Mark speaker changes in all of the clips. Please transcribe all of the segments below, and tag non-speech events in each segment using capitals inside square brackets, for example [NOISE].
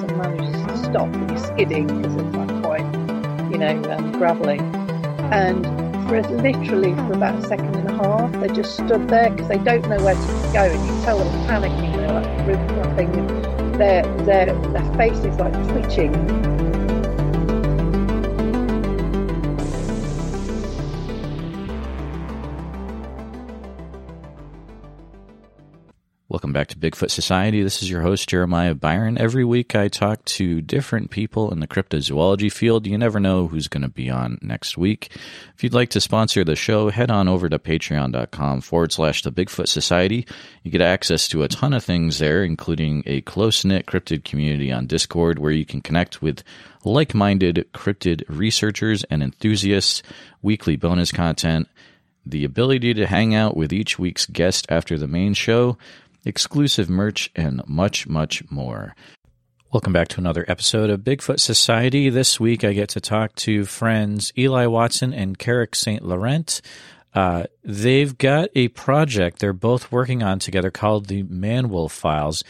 Speaker 1: manages to stop, and he's skidding because it's like quite, you know, um, gravelling. And for literally for about a second and a half, they just stood there because they don't know where to go, and you tell them panicking. They're like roof and their their their face is like twitching.
Speaker 2: Welcome back to Bigfoot Society. This is your host, Jeremiah Byron. Every week I talk to different people in the cryptozoology field. You never know who's going to be on next week. If you'd like to sponsor the show, head on over to patreon.com forward slash the Bigfoot Society. You get access to a ton of things there, including a close knit cryptid community on Discord where you can connect with like minded cryptid researchers and enthusiasts, weekly bonus content, the ability to hang out with each week's guest after the main show exclusive merch, and much, much more. Welcome back to another episode of Bigfoot Society. This week I get to talk to friends Eli Watson and Carrick St. Laurent. Uh, they've got a project they're both working on together called the Manwolf Files.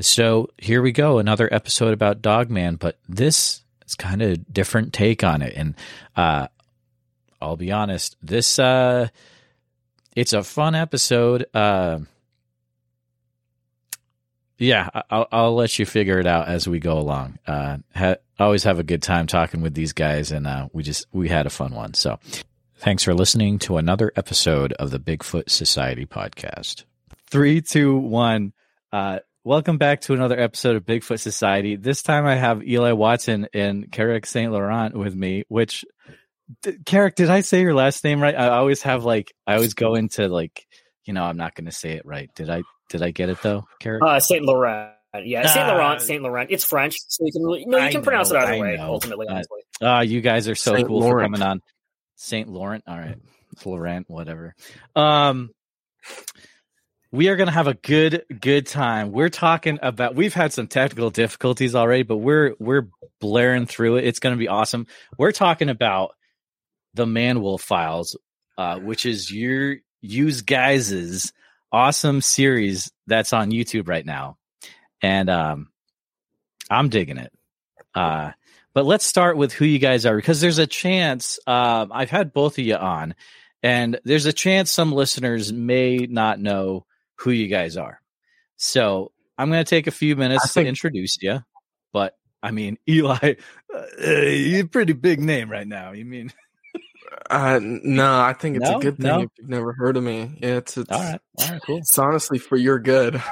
Speaker 2: So here we go, another episode about Dogman, but this is kind of a different take on it. And uh, I'll be honest, this uh, it's a fun episode. Yeah, I'll, I'll let you figure it out as we go along. Uh, ha- always have a good time talking with these guys, and uh, we just we had a fun one. So, thanks for listening to another episode of the Bigfoot Society podcast. Three, two, one. Uh, welcome back to another episode of Bigfoot Society. This time, I have Eli Watson and Carrick Saint Laurent with me. Which, d- Carrick, did I say your last name right? I always have like I always go into like you know I'm not going to say it right. Did I? Did I get it though, Carrick?
Speaker 3: Uh, Saint Laurent. Yeah, Saint
Speaker 2: Ah.
Speaker 3: Laurent, Saint Laurent. It's French, so you can really, no, you
Speaker 2: I
Speaker 3: can pronounce
Speaker 2: know,
Speaker 3: it either
Speaker 2: I
Speaker 3: way.
Speaker 2: know.
Speaker 3: Ultimately,
Speaker 2: Uh,
Speaker 3: honestly.
Speaker 2: Ah, you guys are so
Speaker 4: Saint
Speaker 2: cool for coming on. Saint Laurent. All right. It's Laurent, whatever. Um we are going to have a good good time. We're talking about we've had some technical difficulties already, but we're we're blaring through it. It's going to be awesome. We're talking about the Manwolf Files, uh, which is your use guys's awesome series that's on YouTube right now. And um I'm digging it. Uh but let's start with who you guys are because there's a chance um, I've had both of you on, and there's a chance some listeners may not know who you guys are. So I'm going to take a few minutes
Speaker 5: think-
Speaker 2: to introduce you. But I mean, [LAUGHS] Eli, uh, you're a pretty big name right now. You mean?
Speaker 5: Uh, no, I think it's
Speaker 2: No?
Speaker 5: a good thing
Speaker 2: No?
Speaker 5: if you've never heard of me. Yeah, it's it's,
Speaker 2: All right, all right, cool.
Speaker 5: it's honestly for your good.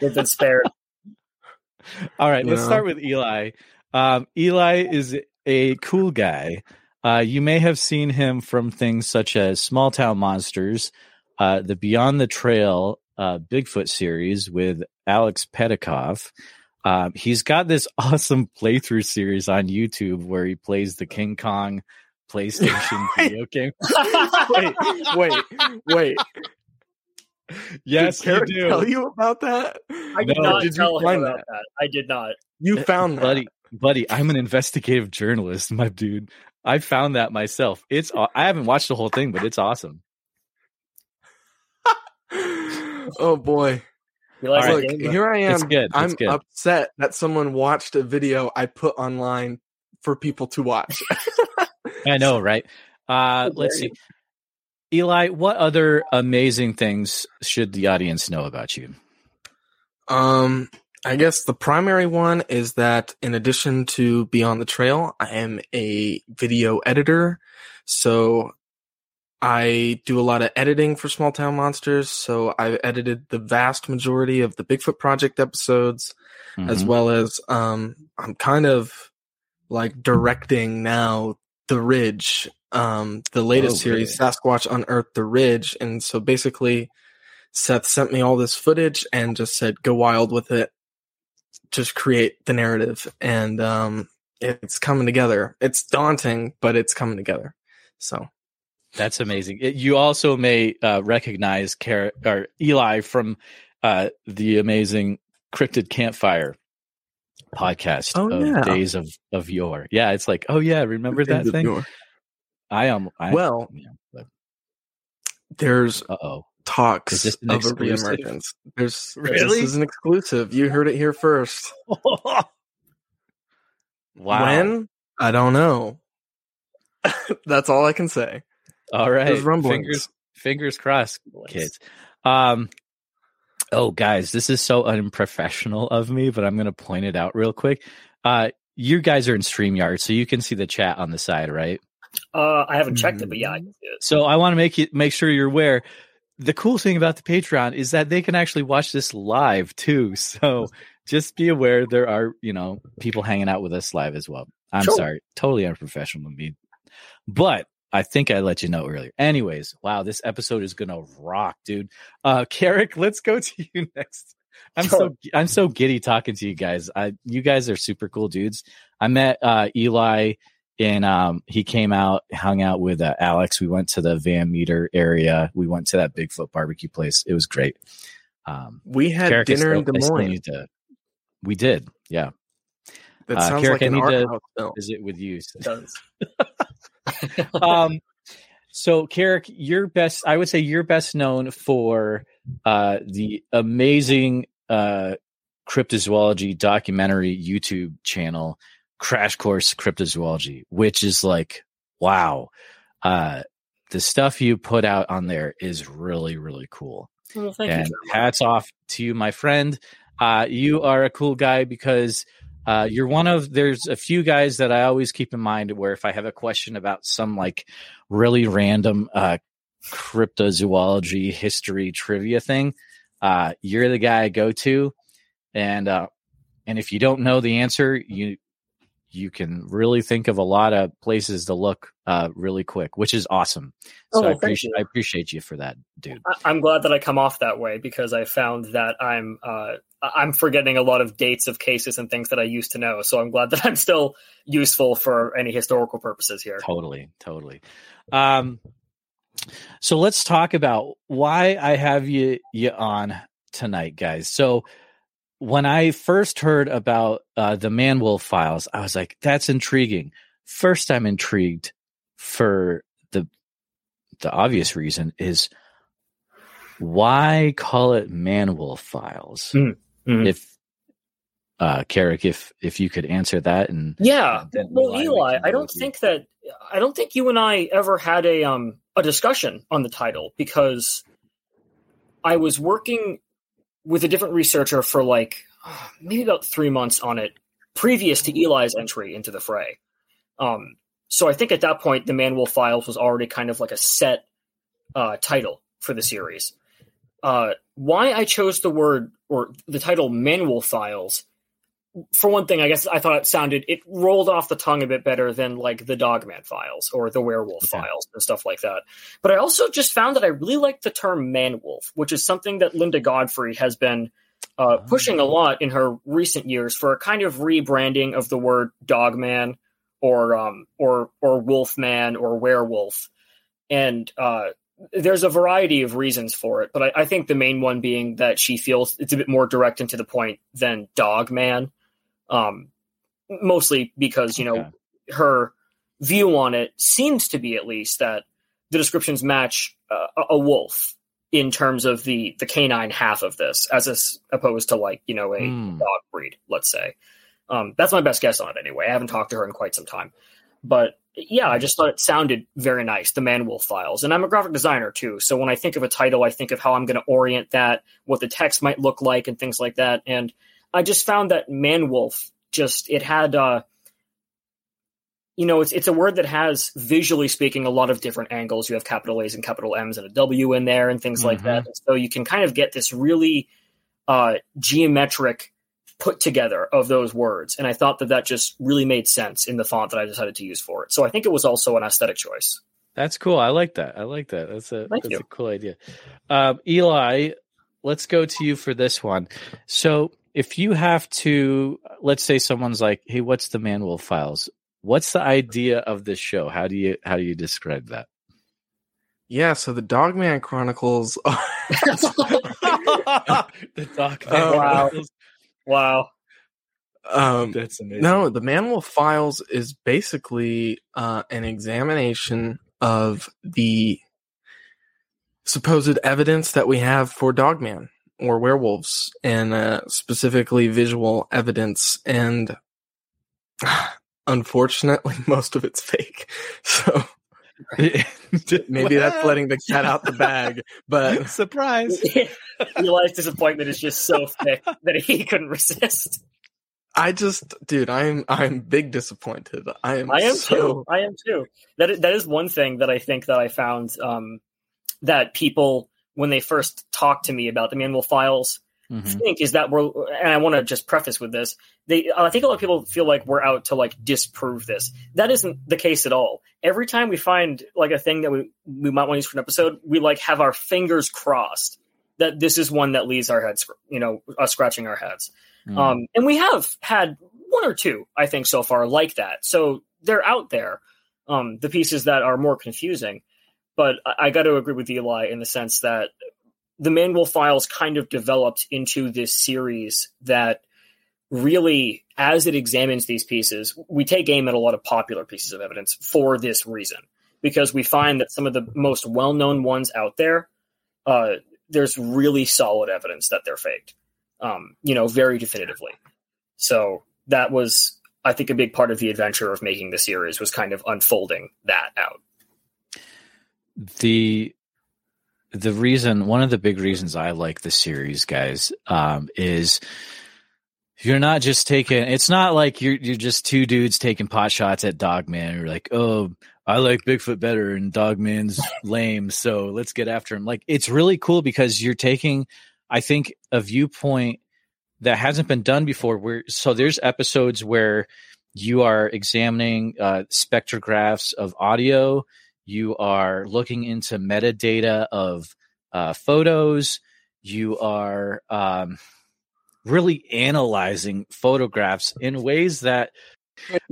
Speaker 3: If it's fair. [LAUGHS]
Speaker 2: All right, let's
Speaker 5: Yeah.
Speaker 2: start with Eli. Um, Eli is a cool guy. Uh, you may have seen him from things such as Small Town Monsters, uh, the Beyond the Trail uh, Bigfoot series with Alex Petikoff. Um, he's got this [LAUGHS] awesome playthrough series on YouTube where he plays the King Kong PlayStation [LAUGHS] video game.
Speaker 5: wait, wait, wait.
Speaker 2: Yes,
Speaker 5: did
Speaker 2: you do.
Speaker 5: tell you about that?
Speaker 3: I did
Speaker 2: No,
Speaker 3: not
Speaker 5: did you
Speaker 3: tell him about
Speaker 5: that?
Speaker 3: that? I did not.
Speaker 5: You found that.
Speaker 2: buddy buddy i'm an investigative journalist my dude i found that myself it's aw- i haven't watched the whole thing but it's awesome [LAUGHS]
Speaker 5: oh boy.
Speaker 3: You like
Speaker 5: Look,
Speaker 3: game?
Speaker 5: here I am.
Speaker 2: It's good, it's
Speaker 5: I'm
Speaker 2: good.
Speaker 5: upset that someone watched a video I put online for people to watch. [LAUGHS]
Speaker 2: i know right uh let's see eli what other amazing things should the audience know about you
Speaker 5: Um, I guess the primary one is that in addition to Beyond the Trail, I am a video editor. So I do a lot of editing for Small Town Monsters. So I've edited the vast majority of the Bigfoot Project episodes, as
Speaker 2: Mhm.
Speaker 5: well as, um, I'm kind of like directing now The Ridge, um, the latest
Speaker 2: Oh,
Speaker 5: series, Sasquatch Unearthed the Ridge. And so basically, Seth sent me all this footage and just said, go wild with it. Just create the narrative. And, um, it's coming together. It's daunting, but it's coming together. So
Speaker 2: That's amazing. It- you also may uh, recognize Car- or Eli from uh, the amazing Cryptid Campfire podcast
Speaker 5: Oh,
Speaker 2: of
Speaker 5: yeah.
Speaker 2: Days of of Yore. Yeah, it's like, oh yeah, remember that thing? I am. I,
Speaker 5: Well, there's
Speaker 2: uh oh.
Speaker 5: talks
Speaker 2: Is this an
Speaker 5: of reemergence. There's [LAUGHS]
Speaker 2: Really?
Speaker 5: this is an exclusive. You heard it here first. [LAUGHS]
Speaker 2: wow.
Speaker 5: When? I don't know. [LAUGHS] That's all I can say.
Speaker 2: All right. Fingers fingers crossed, kids. Um oh guys, this is so unprofessional of me, but I'm gonna point it out real quick. Uh you guys are in StreamYard, so you can see the chat on the side, right?
Speaker 3: Uh, I haven't checked it, but yeah, I it.
Speaker 2: So I want to make you make sure you're aware. The cool thing about the Patreon is that they can actually watch this live too. [LAUGHS] So just be aware there are, you know, people hanging out with us live as well. I'm
Speaker 3: Sure.
Speaker 2: sorry, totally unprofessional of me. But I think I let you know earlier. Anyways, wow, this episode is gonna rock, dude. Uh [LAUGHS] Carrick, let's go to you next. I'm so I'm so giddy talking to you guys. I you guys are super cool dudes. I met uh Eli and um he came out hung out with uh, alex we went to the van meter area we went to that bigfoot barbecue place it was great um
Speaker 5: We had
Speaker 2: Carrick,
Speaker 5: dinner in
Speaker 2: still-
Speaker 5: Des
Speaker 2: I still
Speaker 5: Moines.
Speaker 2: to- we did yeah
Speaker 5: That
Speaker 2: uh,
Speaker 5: sounds
Speaker 2: Carrick,
Speaker 5: like
Speaker 2: I
Speaker 5: an
Speaker 2: need
Speaker 5: art
Speaker 2: to-
Speaker 5: house film.
Speaker 2: visit with you
Speaker 3: It does. [LAUGHS] [LAUGHS]
Speaker 2: um so Carrick, you're best I would say you're best known for uh the amazing uh cryptozoology documentary YouTube channel Crash Course Cryptozoology, which is like wow. Uh the stuff you put out on there is really really cool.
Speaker 3: Well,
Speaker 2: and
Speaker 3: you.
Speaker 2: hats off to you, my friend. Uh, you are a cool guy because uh, you're one of there's a few guys that I always keep in mind where if I have a question about some like really random uh, cryptozoology history trivia thing, uh, you're the guy I go to, and uh, and if you don't know the answer, you you can really think of a lot of places to look uh, really quick, which is awesome. So
Speaker 3: Oh,
Speaker 2: I appreciate
Speaker 3: you.
Speaker 2: I appreciate you for that, dude.
Speaker 3: I- I'm glad that I come off that way because I found that I'm uh, I'm forgetting a lot of dates of cases and things that I used to know. So I'm glad that I'm still useful for any historical purposes here.
Speaker 2: Totally, totally. Um, so let's talk about why I have you you on tonight, guys. So when I first heard about uh, the Manwolf files, I was like, "That's intriguing." First, I'm intrigued for the the obvious reason is why call it Manwolf files?
Speaker 3: Mhm. Mhm.
Speaker 2: If uh, Carrick, if if you could answer that, and
Speaker 3: Yeah.
Speaker 2: Then
Speaker 3: Well,
Speaker 2: Eli, we
Speaker 3: Eli,
Speaker 2: can
Speaker 3: I don't
Speaker 2: with you.
Speaker 3: think that I don't think you and I ever had a um a discussion on the title because I was working with a different researcher for like [SIGHS] maybe about three months on it previous to Eli's entry into the fray. Um, so I think at that point, the Manwolf Files was already kind of like a set uh, title for the series. Uh, why I chose the word or the title Manwolf Files for one thing, I guess I thought it sounded it rolled off the tongue a bit better than like the Dogman files or the Werewolf
Speaker 2: Okay.
Speaker 3: files and stuff like that. But I also just found that I really like the term manwolf, which is something that Linda Godfrey has been uh, pushing a lot in her recent years for a kind of rebranding of the word dogman or um, or or wolfman or werewolf. And uh, there's a variety of reasons for it, but I, I think the main one being that she feels it's a bit more direct and to the point than dogman um, mostly because you know
Speaker 2: Okay.
Speaker 3: her view on it seems to be at least that the descriptions match uh, a- a wolf in terms of the the canine half of this, as as opposed to like you know a
Speaker 2: Hmm.
Speaker 3: dog breed, let's say. Um, that's my best guess on it anyway. I haven't talked to her in quite some time, but yeah, I just thought it sounded very nice, the Man Wolf Files. And I'm a graphic designer too, so when I think of a title, I think of how I'm going to orient that, what the text might look like, and things like that. And I just found that Man Wolf just it had uh you know, it's it's a word that has visually speaking a lot of different angles. You have capital A's and capital M's and a W in there and things like
Speaker 2: Mhm.
Speaker 3: that. And so you can kind of get this really uh, geometric put together of those words. And I thought that that just really made sense in the font that I decided to use for it. So I think it was also an aesthetic choice.
Speaker 2: That's cool. I like that. I like that. That's a
Speaker 3: Thank
Speaker 2: that's
Speaker 3: you.
Speaker 2: a cool idea. Um, Eli, let's go to you for this one. So if you have to, let's say someone's like, "Hey, what's the Man Wolf Files?" What's the idea of this show? How do you how do you describe that?
Speaker 5: Yeah, so the Dogman Chronicles. [LAUGHS] [LAUGHS]
Speaker 2: the Dog
Speaker 5: Oh,
Speaker 3: wow. Wow.
Speaker 5: um,
Speaker 2: That's amazing.
Speaker 5: no, the Manwolf Files is basically uh, an examination of the supposed evidence that we have for Dogman or werewolves, and uh, specifically visual evidence. And [SIGHS] unfortunately, [LAUGHS] most of it's fake. [LAUGHS] So [LAUGHS] maybe that's letting the cat out the bag. But [LAUGHS]
Speaker 2: surprise. [LAUGHS]
Speaker 3: Eli's disappointment is just so thick that he couldn't resist.
Speaker 5: I just, dude, I'm I'm big disappointed. I am.
Speaker 3: I am
Speaker 5: so,
Speaker 3: too. I am too. That is, that is one thing that I think that I found um, that people when they first talk to me about the manwolf files
Speaker 2: Mhm.
Speaker 3: think is that we're and I want to just preface with this. They I think a lot of people feel like we're out to like disprove this. That isn't the case at all. Every time we find like a thing that we we might want to use for an episode, we like have our fingers crossed that this is one that leaves our heads, you know, us scratching our heads.
Speaker 2: Mm.
Speaker 3: Um, and we have had one or two, I think, so far like that. So they're out there. Um, the pieces that are more confusing, but I, I got to agree with Eli in the sense that the Manwolf Files kind of developed into this series that really, as it examines these pieces, we take aim at a lot of popular pieces of evidence for this reason, because we find that some of the most well-known ones out there, uh, there's really solid evidence that they're faked um, you know, very definitively. So that was, I think, a big part of the adventure of making the series was kind of unfolding that out.
Speaker 2: the the reason one of the big reasons I like the series, guys, um, is you're not just taking it's not like you're you're just two dudes taking pot shots at Dogman or like, oh, I like Bigfoot better and Dogman's [LAUGHS] lame, so let's get after him. Like it's really cool because you're taking, I think, a viewpoint that hasn't been done before. Where so there's episodes where you are examining uh, spectrographs of audio you are looking into metadata of uh, photos you are um, really analyzing photographs in ways that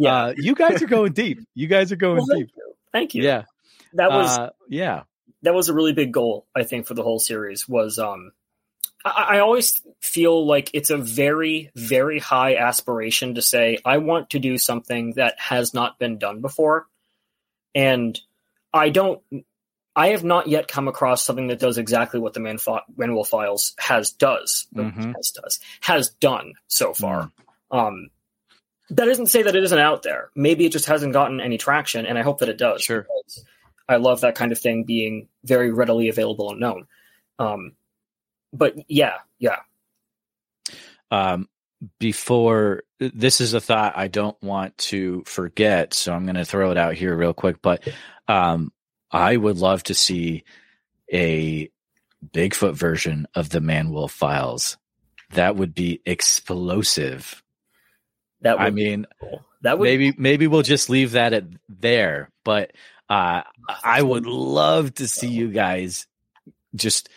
Speaker 2: uh, you guys are going deep you guys are going
Speaker 3: Well,
Speaker 2: deep.
Speaker 3: Thank you.
Speaker 2: yeah
Speaker 3: That was
Speaker 2: uh, yeah
Speaker 3: that was a really big goal, I think, for the whole series. Was um, I, I always feel like it's a very, very high aspiration to say I want to do something that has not been done before, and I don't. I have not yet come across something that does exactly what the Man Manwolf Files has does
Speaker 2: Mhm.
Speaker 3: has does has done so far. Um, that doesn't say that it isn't out there. Maybe it just hasn't gotten any traction, and I hope that it does.
Speaker 2: Sure.
Speaker 3: I love that kind of thing being very readily available and known. Um, but yeah, yeah,
Speaker 2: um, before this is a thought I don't want to forget, so I'm going to throw it out here real quick. But um, I would love to see a Bigfoot version of the Man Wolf Files. That would be explosive.
Speaker 3: that would
Speaker 2: I mean,
Speaker 3: cool. that would
Speaker 2: maybe maybe we'll just leave that at there. But uh, I would love to see you guys just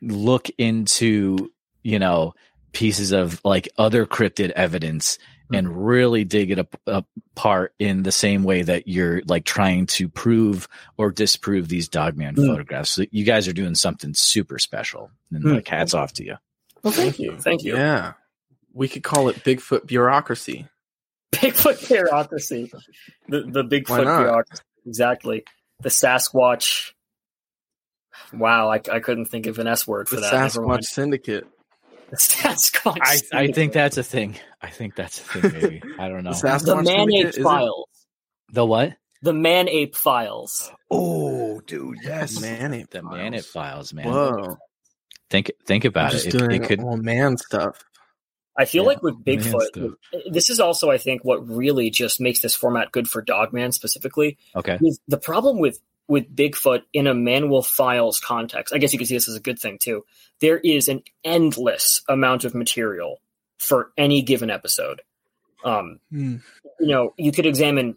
Speaker 2: look into you know pieces of like other cryptid evidence and really dig it up, apart in the same way that you're like trying to prove or disprove these dogman
Speaker 3: Mm.
Speaker 2: photographs. So you guys are doing something super special, and
Speaker 3: Mm.
Speaker 2: like hats off to you.
Speaker 3: Well, thank you, thank you.
Speaker 5: Yeah, we could call it Bigfoot bureaucracy.
Speaker 3: Bigfoot bureaucracy, the the Bigfoot bureaucracy, exactly. The Sasquatch. Wow, I, I couldn't think of an S word for
Speaker 5: The
Speaker 3: that. Never
Speaker 5: Sasquatch
Speaker 3: mind.
Speaker 5: Syndicate. [LAUGHS]
Speaker 3: The Sasquatch.
Speaker 2: I, I think that's a thing. I think that's a thing. Maybe I don't know. [LAUGHS]
Speaker 5: The Sasquatch
Speaker 3: the Man Ape
Speaker 5: is it?
Speaker 3: Files.
Speaker 2: The what?
Speaker 3: The Man Ape Files.
Speaker 2: Oh, dude, yes.
Speaker 5: The Man Ape.
Speaker 2: The
Speaker 5: Files.
Speaker 2: Man It Files, man.
Speaker 5: Whoa.
Speaker 2: Think think about
Speaker 5: just
Speaker 2: it. It,
Speaker 5: doing
Speaker 2: it could.
Speaker 5: all man stuff.
Speaker 3: I feel
Speaker 2: Yeah,
Speaker 3: like with Bigfoot, this is also, I think, what really just makes this format good for Dogman specifically.
Speaker 2: Okay.
Speaker 3: the problem with with Bigfoot in a manwolf files context. I guess you could see this as a good thing too. There is an endless amount of material for any given episode. Um,
Speaker 5: Hmm.
Speaker 3: you know, you could examine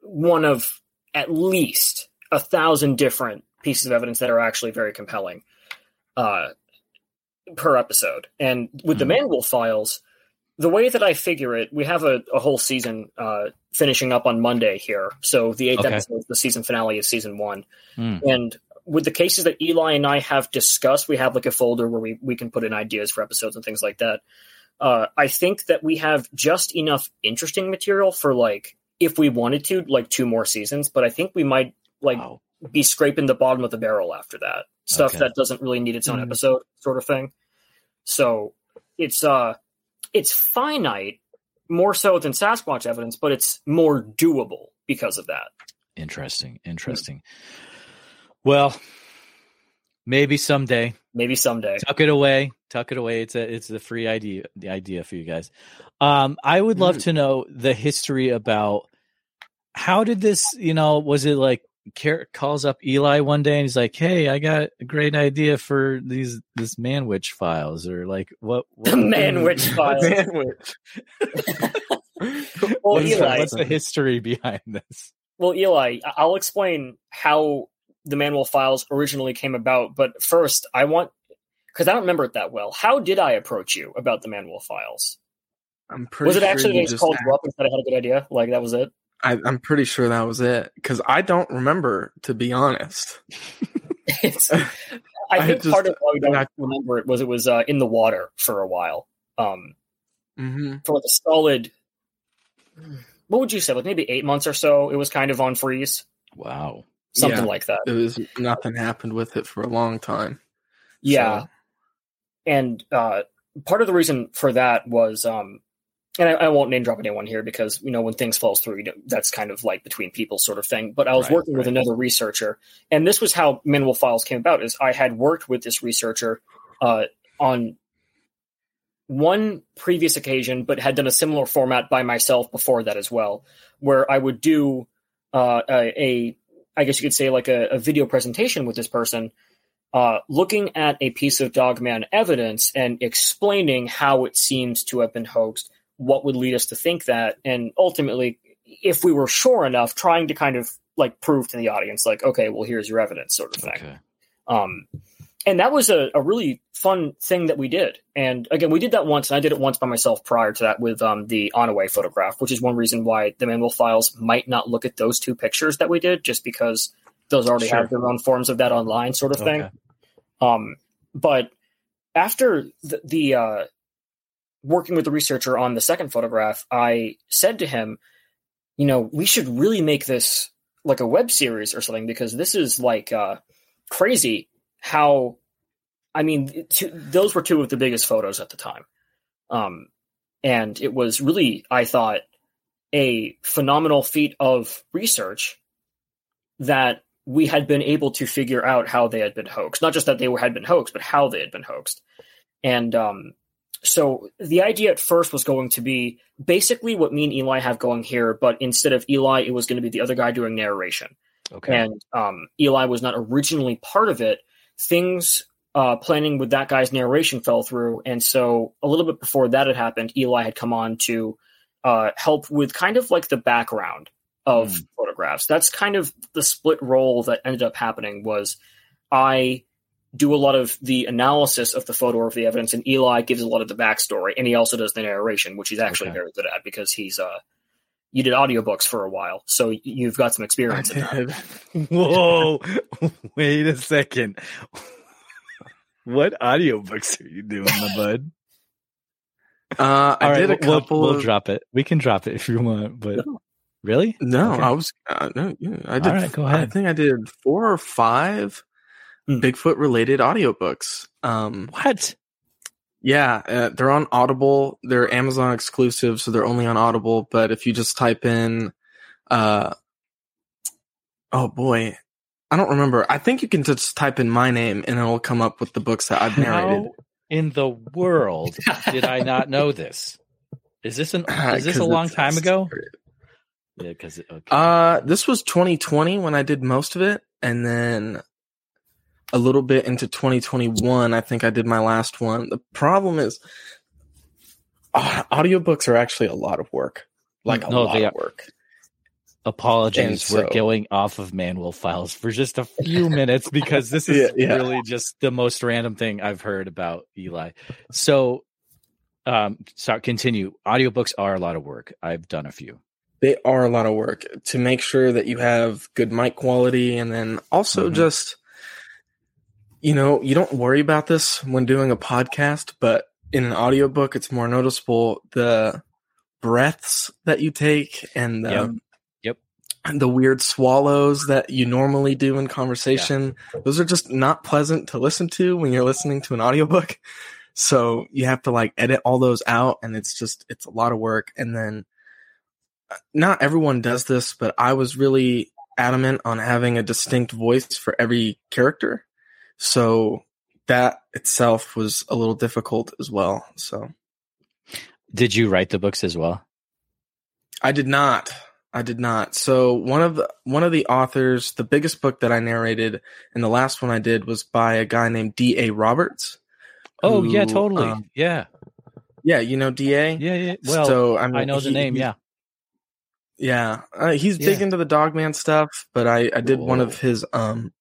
Speaker 3: one of at least a thousand different pieces of evidence that are actually very compelling. Uh, per episode. And with the manual files, the way that I figure it, we have a, a whole season uh, finishing up on Monday here. So the eighth
Speaker 2: Okay.
Speaker 3: episode, the season finale of season one.
Speaker 2: Hmm.
Speaker 3: And with the cases that Eli and I have discussed, we have like a folder where we, we can put in ideas for episodes and things like that. Uh, I think that we have just enough interesting material for like if we wanted to, like two more seasons. But I think we might like
Speaker 2: Wow.
Speaker 3: be scraping the bottom of the barrel after that. Stuff
Speaker 2: Okay.
Speaker 3: that doesn't really need its own
Speaker 5: Mhm.
Speaker 3: episode, sort of thing. So it's uh it's finite more so than Sasquatch evidence, but it's more doable because of that.
Speaker 2: Interesting. Interesting. Well, maybe someday.
Speaker 3: Maybe someday.
Speaker 2: Tuck it away. Tuck it away. It's a it's a free idea the idea for you guys. Um, I would love
Speaker 5: Mm.
Speaker 2: to know the history about how did this, you know, was it like Carrick calls up Eli one day and he's like, Hey, I got a great idea for these this manwich files or like what, [LAUGHS] what
Speaker 3: The Manwich [LAUGHS] files.
Speaker 5: Sandwich. [LAUGHS]
Speaker 3: Well,
Speaker 2: what's, the,
Speaker 3: Eli.
Speaker 2: what's the history behind this?
Speaker 3: Well, Eli, I- I'll explain how the manwolf files originally came about, but first I want because I don't remember it that well. How did I approach you about the manwolf files?
Speaker 5: I'm pretty
Speaker 3: Was it
Speaker 5: sure
Speaker 3: actually
Speaker 5: you
Speaker 3: they just
Speaker 5: just
Speaker 3: called you up and said I had a good idea? Like that was it?
Speaker 5: I, I'm pretty sure that was it because I don't remember, to be honest. [LAUGHS] [LAUGHS]
Speaker 3: It's, I
Speaker 5: I
Speaker 3: think
Speaker 5: just-
Speaker 3: part of why we don't
Speaker 5: I-
Speaker 3: remember it was it was uh, in the water for a while. Um,
Speaker 5: hmm
Speaker 3: for like a solid, what would you say, like maybe eight months or so, it was kind of on freeze,
Speaker 2: Wow.
Speaker 3: something
Speaker 5: Yeah.
Speaker 3: like that.
Speaker 5: It was nothing happened with it for a long time.
Speaker 3: Yeah.
Speaker 5: So,
Speaker 3: and uh, part of the reason for that was, um, and I, I won't name drop anyone here because you know when things falls through, you know, that's kind of like between people sort of thing. But I was
Speaker 2: Right,
Speaker 3: working with another researcher, and this was how Manwolf Files came about. Is I had worked with this researcher uh, on one previous occasion, but had done a similar format by myself before that as well, where I would do uh, a, a, I guess you could say like a, a video presentation with this person, uh, looking at a piece of Dogman evidence and explaining how it seems to have been hoaxed, what would lead us to think that, and ultimately, if we were sure enough, trying to kind of like prove to the audience, like, okay, well, here's your evidence, sort of thing.
Speaker 2: Okay.
Speaker 3: Um, and that was a, a really fun thing that we did. And again, we did that once, and I did it once by myself prior to that with um, the on-away photograph, which is one reason why the manwolf files might not look at those two pictures that we did, just because those already
Speaker 2: Sure.
Speaker 3: have their own forms of that online sort of thing. Um, but after the, the uh, working with the researcher on the second photograph, I said to him, you know, we should really make this like a web series or something because this is like uh, crazy how, I mean, those were two of the biggest photos at the time. Um, and it was really, I thought, a phenomenal feat of research that we had been able to figure out how they had been hoaxed. Not just that they were, had been hoaxed, but how they had been hoaxed. And um, so the idea at first was going to be basically what me and Eli have going here, but instead of Eli, it was going to be the other guy doing narration.
Speaker 2: Okay.
Speaker 3: And um, Eli was not originally part of it. Things uh, planning with that guy's narration fell through, and so a little bit before that had happened, Eli had come on to uh, help with kind of like the background of
Speaker 2: Hmm.
Speaker 3: photographs. That's kind of the split role that ended up happening. Was I do a lot of the analysis of the photo or of the evidence, and Eli gives a lot of the backstory, and he also does the narration, which he's actually
Speaker 2: Okay.
Speaker 3: very good at because he's uh you did audiobooks for a while, so you've got some experience in that.
Speaker 5: did. [LAUGHS]
Speaker 2: Whoa! [LAUGHS] Wait a second. [LAUGHS] what audiobooks are you doing, my bud?
Speaker 5: Uh, I
Speaker 2: All right,
Speaker 5: did a
Speaker 2: we'll,
Speaker 5: couple
Speaker 2: we'll
Speaker 5: of.
Speaker 2: drop it. We can drop it if you want, but really?
Speaker 5: No,
Speaker 2: Okay.
Speaker 5: I was. Uh, no, yeah, I did.
Speaker 2: right, go
Speaker 5: I think I did four or five. Bigfoot related audiobooks. Um,
Speaker 2: What?
Speaker 5: yeah, uh, they're on Audible. They're Amazon exclusive, so they're only on Audible. But if you just type in, uh, oh boy, I don't remember. I think you can just type in my name and it'll come up with the books that I've narrated.
Speaker 2: How in the world did I not know this? Is this an [LAUGHS] is this a long time ago? Yeah, because okay.
Speaker 5: Uh, this was 2020 when I did most of it, and then a little bit into 2021, I think I did my last one. The problem is, uh, audiobooks are actually a lot of work, like a
Speaker 2: No,
Speaker 5: lot
Speaker 2: they
Speaker 5: of
Speaker 2: are.
Speaker 5: work.
Speaker 2: Apologies, we're going off of Manwolf files for just a few minutes because this is [LAUGHS]
Speaker 5: Yeah, yeah.
Speaker 2: really just the most random thing I've heard about Eli. So, um, so continue. Audiobooks are a lot of work. I've done a few.
Speaker 5: they are a lot of work to make sure that you have good mic quality and then also
Speaker 2: Mhm.
Speaker 5: just you know you don't worry about this when doing a podcast but in an audiobook it's more noticeable the breaths that you take and the,
Speaker 2: Yep. Yep.
Speaker 5: and the weird swallows that you normally do in conversation those are just not pleasant to listen to when you're listening to an audiobook so you have to like edit all those out and it's just it's a lot of work and then uh, not everyone does this, but I was really adamant on having a distinct voice for every character. So that itself was a little difficult as well. So
Speaker 2: Did you write the books as well?
Speaker 5: I did not. I did not. So one of the one of the authors, the biggest book that I narrated, and the last one I did was by a guy named D. A. Roberts.
Speaker 2: Oh yeah, totally.
Speaker 5: um,
Speaker 2: yeah,
Speaker 5: yeah, you know D. A.
Speaker 2: yeah, yeah. Well,
Speaker 5: so I, mean,
Speaker 2: I know the name.
Speaker 5: he-
Speaker 2: Yeah.
Speaker 5: Yeah, uh, he's big into the Dogman stuff, but I, I did one of his um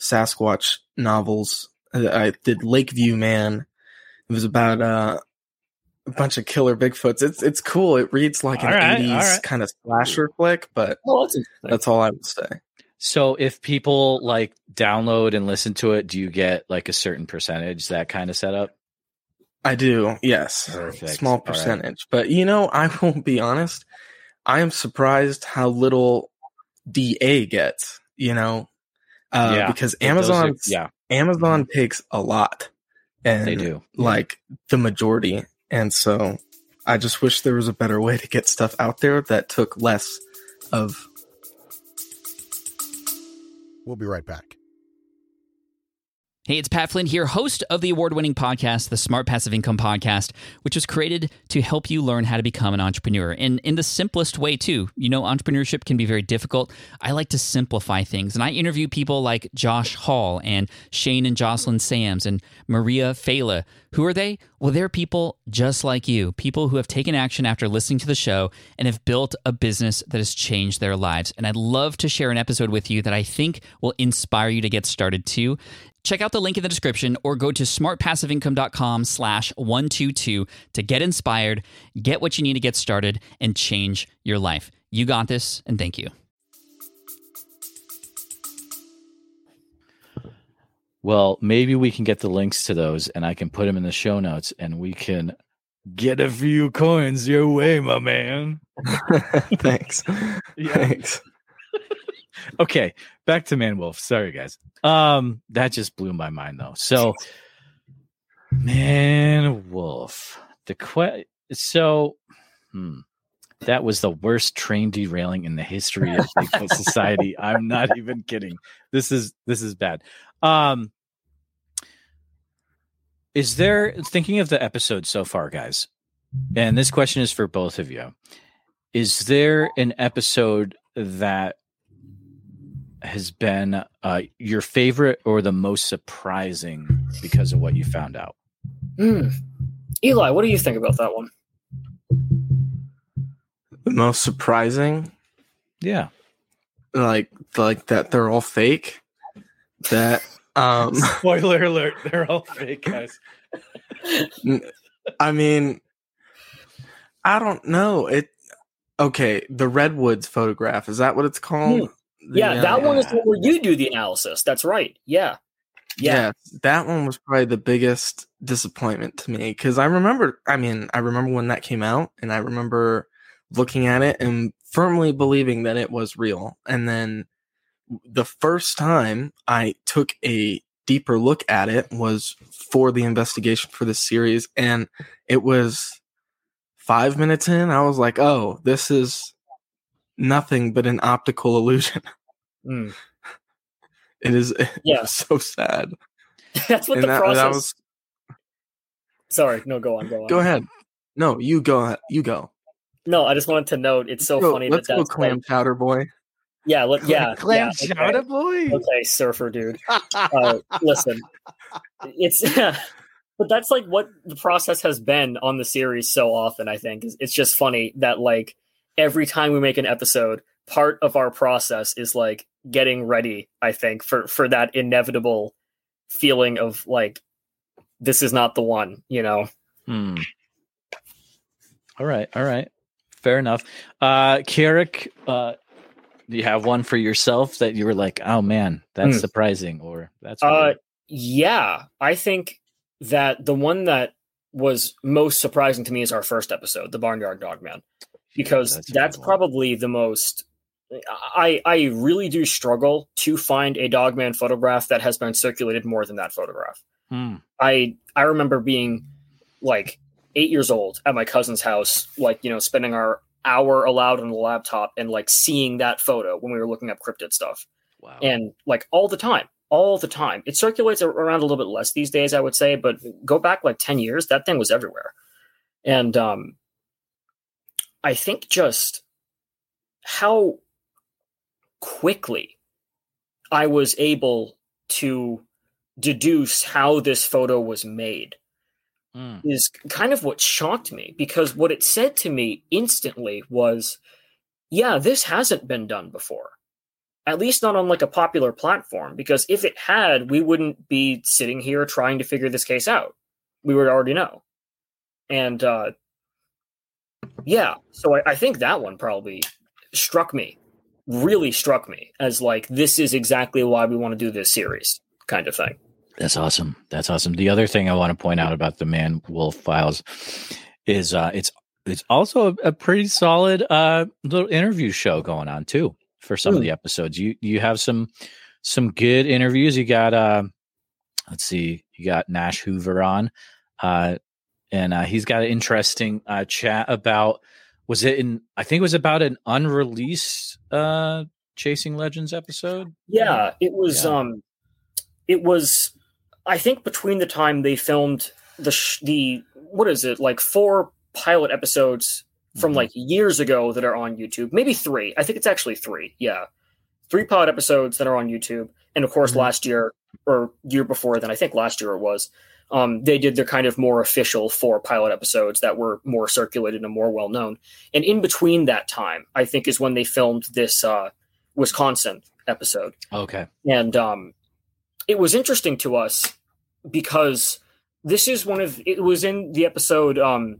Speaker 5: Sasquatch novels. Uh, I did Lakeview Man. It was about uh, a bunch of killer Bigfoots. It's it's cool. It reads like an
Speaker 2: All right, all
Speaker 5: eighties
Speaker 2: right.
Speaker 5: kind of slasher flick, but
Speaker 3: Oh, that's
Speaker 5: that's all I would say.
Speaker 2: So if people like download and listen to it, do you get like a certain percentage that kind of setup?
Speaker 5: I do, yes,
Speaker 2: Perfect.
Speaker 5: small
Speaker 2: All right.
Speaker 5: percentage. But you know, I [LAUGHS] will be honest. I am surprised how little DA gets. You know, uh,
Speaker 2: Yeah.
Speaker 5: because
Speaker 2: Those are-
Speaker 5: Amazon
Speaker 2: yeah,
Speaker 5: Amazon takes a lot, and
Speaker 2: they do.
Speaker 5: like the majority. And so I just wish there was a better way to get stuff out there that took less of.
Speaker 6: We'll be right back.
Speaker 7: Hey, it's Pat Flynn here, host of the award winning podcast, the Smart Passive Income Podcast, which was created to help you learn how to become an entrepreneur. And in the simplest way, too. You know, entrepreneurship can be very difficult. I like to simplify things. And I interview people like Josh Hall and Shane and Jocelyn Sams and Maria Fela. Who are they? Well, they're people just like you, people who have taken action after listening to the show and have built a business that has changed their lives. And I'd love to share an episode with you that I think will inspire you to get started too. Check out the link in the description or go to smartpassiveincome.com slash 122 to get inspired, get what you need to get started, and change your life. You got this, and thank you.
Speaker 2: Well, maybe we can get the links to those and I can put them in the show notes and we can get a few coins your way, my man. [LAUGHS]
Speaker 5: Thanks. [LAUGHS] Thanks. [LAUGHS]
Speaker 2: Okay, back to Man Wolf. Sorry, guys. Um, that just blew my mind though. So, Man Wolf. The que- so, hmm, that was the worst train derailing in the history of Bigfoot [LAUGHS] Society. I'm not even kidding. This is this is bad. Um, is there thinking of the episode so far, guys? And this question is for both of you. Is there an episode that has been uh, your favorite or the most surprising because of what you found out?
Speaker 3: Hmm. Eli, what do you think about that one?
Speaker 5: The most surprising,
Speaker 2: Yeah.
Speaker 5: like like that they're all fake. That [LAUGHS] um
Speaker 2: Spoiler alert, they're all fake guys.
Speaker 5: I mean I don't know. It okay, the redwoods photograph, is that what it's called? The,
Speaker 3: Yeah, that one is where you do the analysis. That's right. Yeah. Yeah.
Speaker 5: yeah, that one was probably the biggest disappointment to me because I remember. I mean, I remember when that came out, and I remember looking at it and firmly believing that it was real. And then the first time I took a deeper look at it was for the investigation for this series, and it was five minutes in. I was like, "Oh, this is nothing but an optical illusion."
Speaker 3: Mm.
Speaker 5: It is. [LAUGHS]
Speaker 3: Yeah.
Speaker 5: was so sad. [LAUGHS]
Speaker 3: That's what
Speaker 5: And
Speaker 3: the
Speaker 5: that- that
Speaker 3: process.
Speaker 5: was-
Speaker 3: Sorry, no, go on, go on.
Speaker 5: Go ahead. No, you go. You go.
Speaker 3: No, I just wanted to note it's so
Speaker 5: Go-
Speaker 3: funny
Speaker 5: Let's
Speaker 3: that
Speaker 5: go, clam
Speaker 3: like-
Speaker 5: chowder boy.
Speaker 3: yeah, let, yeah,
Speaker 2: Clam
Speaker 3: yeah,
Speaker 2: chowder
Speaker 3: okay.
Speaker 2: boy.
Speaker 3: okay, surfer dude. Uh, [LAUGHS] listen, it's but that's like what the process has been on the series so often. I think it's just funny that like every time we make an episode, part of our process is like getting ready. I think for for that inevitable feeling of like this is not the one. You know.
Speaker 2: Hmm. All right, all right, fair enough. Uh, Carrick, uh, do you have one for yourself that you were like, oh man, that's
Speaker 3: Hmm.
Speaker 2: surprising, or that's
Speaker 3: Uh, yeah, I think that the one that was most surprising to me is our first episode, the Barnyard Dogman, because
Speaker 2: that's
Speaker 3: that's,
Speaker 2: a good one.
Speaker 3: probably the most. I I really do struggle to find a Dogman photograph that has been circulated more than that photograph.
Speaker 2: Hmm.
Speaker 3: I I remember being like eight years old at my cousin's house, like you know, spending our hour allowed on the laptop and like seeing that photo when we were looking up cryptid stuff
Speaker 2: Wow.
Speaker 3: and like all the time all the time it circulates around a little bit less these days i would say but go back like 10 years that thing was everywhere and um i think just how quickly i was able to deduce how this photo was made
Speaker 2: Hmm.
Speaker 3: is kind of what shocked me because what it said to me instantly was yeah this hasn't been done before. At least not on like a popular platform because if it had we wouldn't be sitting here trying to figure this case out. We would already know. And uh yeah so I, I think that one probably struck me really struck me as like this is exactly why we want to do this series kind of thing
Speaker 2: That's awesome. That's awesome. The other thing I want to point out about the Man Wolf Files is uh, it's it's also a, a pretty solid uh, little interview show going on too for some of
Speaker 3: Hmm.
Speaker 2: the episodes. You you have some some good interviews. You got uh, let's see, you got Nash Hoover on, uh, and uh, he's got an interesting uh, chat about was it in I think it was about an unreleased uh, Chasing Legends episode.
Speaker 3: Yeah, it was.
Speaker 2: Yeah.
Speaker 3: Um, it was. I think between the time they filmed the sh- the what is it like four pilot episodes from
Speaker 2: Mhm.
Speaker 3: like years ago that are on YouTube, maybe three. I think it's actually three. Yeah, three pilot episodes that are on YouTube, and of course
Speaker 5: Mhm.
Speaker 3: last year or year before then, I think last year it was. Um, they did their kind of more official four pilot episodes that were more circulated and more well known. And in between that time, I think is when they filmed this uh, Wisconsin episode
Speaker 2: Okay.
Speaker 3: and um, it was interesting to us because this is one of it was in the episode um,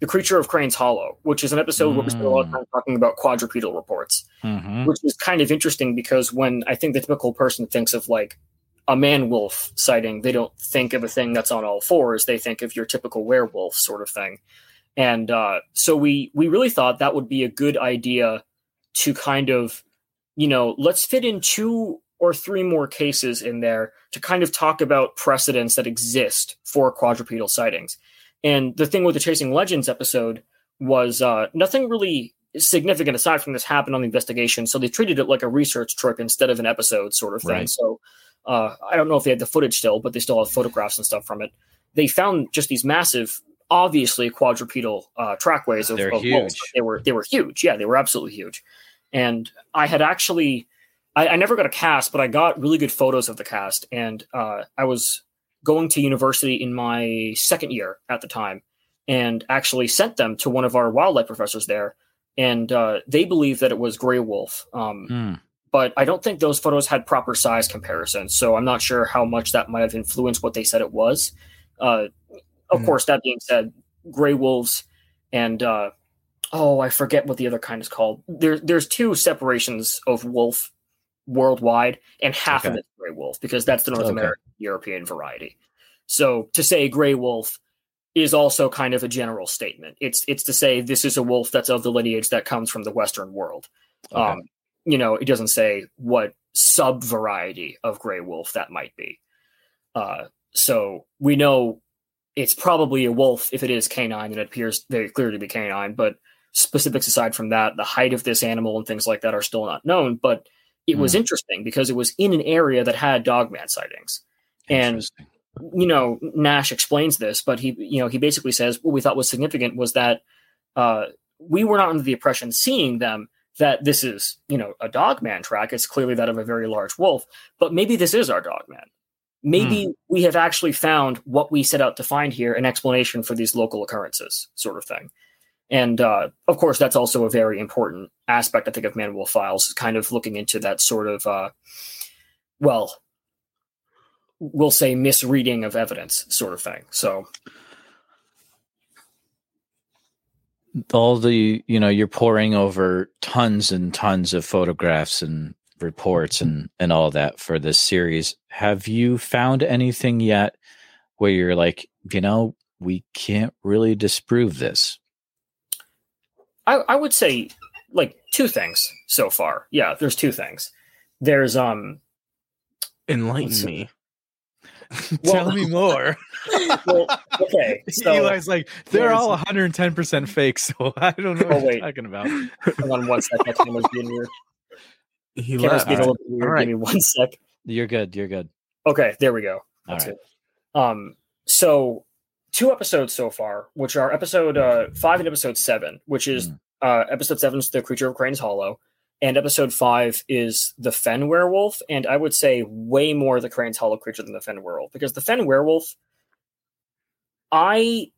Speaker 3: the creature of crane's hollow which is an episode where we spent a lot of
Speaker 2: Mm.
Speaker 3: time talking about quadrupedal reports
Speaker 2: hmm
Speaker 3: which is kind of interesting because when i think the typical person thinks of like a man wolf sighting they don't think of a thing that's on all fours they think of your typical werewolf sort of thing and uh, so we we really thought that would be a good idea to kind of you know let's fit in two or three more cases in there to kind of talk about precedents that exist for quadrupedal sightings and the thing with the chasing legends episode was uh, nothing really significant aside from this happened on the investigation. So they treated it like a research trip instead of an episode sort of thing.
Speaker 2: Right.
Speaker 3: So uh, I don't know if they had the footage still, but they still have photographs and stuff from it. They found just these massive, obviously quadrupedal uh, trackways of,
Speaker 2: They're
Speaker 3: of wolves.
Speaker 2: huge.
Speaker 3: They were they were huge. Yeah, they were absolutely huge. And I had actually, I, I never got a cast, but I got really good photos of the cast. And uh, I was going to university in my second year at the time, and actually sent them to one of our wildlife professors there and uh, they believe that it was gray wolf. Um,
Speaker 2: Hmm.
Speaker 3: But I don't think those photos had proper size comparisons, so I'm not sure how much that might have influenced what they said it was. Uh, of
Speaker 5: Hmm.
Speaker 3: course, that being said, gray wolves and uh, oh, I forget what the other kind is called. There, there's two separations of wolf worldwide, and half of it's gray wolf because that's the North
Speaker 2: Okay.
Speaker 3: American European variety. So to say gray wolf is also kind of a general statement. It's it's to say this is a wolf that's of the lineage that comes from the Western world.
Speaker 2: Okay.
Speaker 3: Um, you know, it doesn't say what sub variety of gray wolf that might be. Uh, so we know it's probably a wolf if it is canine, and it appears very clear to be canine. But specifics aside from that, the height of this animal and things like that are still not known. But it was interesting because it was in an area that had dogman sightings. and- you know, Nash explains this, but he, you know, he basically says what we thought was significant was that uh, we were not under the impression seeing them that this is, you know, a dogman track. It's clearly that of a very large wolf, but maybe this is our dogman. Maybe we have actually found what we set out to find here, an explanation for these local occurrences, sort of thing. And uh, of course, that's also a very important aspect, I think, of Man Wolf Files, kind of looking into that sort of, uh, well, we'll say misreading of evidence sort of thing. So,
Speaker 2: all the you know you're pouring over tons and tons of photographs and reports and and all that for this series have you found anything yet where you're like you know we can't really disprove this
Speaker 3: I, I would say like two things so far. Yeah, there's two things. There's um
Speaker 5: Enlighten
Speaker 3: Let's see. [LAUGHS]
Speaker 5: me.
Speaker 8: Tell me more. [LAUGHS]
Speaker 3: well, okay. [LAUGHS] So
Speaker 8: Eli's like, they're all 110% fake, so I don't know
Speaker 3: Oh,
Speaker 8: what you're talking about.
Speaker 3: hang on one sec. My camera's being weird.
Speaker 5: He
Speaker 3: Camera's
Speaker 5: left.
Speaker 3: being a little weird.
Speaker 5: All right.
Speaker 3: Give me one sec.
Speaker 2: you're good you're good
Speaker 3: Okay, there we go. That's
Speaker 2: right
Speaker 3: it. Um, so two episodes so far, which are episode uh, five and episode seven, which is
Speaker 2: Mm.
Speaker 3: uh, episode seven is the creature of Crane's Hollow, and episode five is the Fen werewolf, and I would say way more the Crane's Hollow creature than the Fen werewolf because the Fen werewolf, I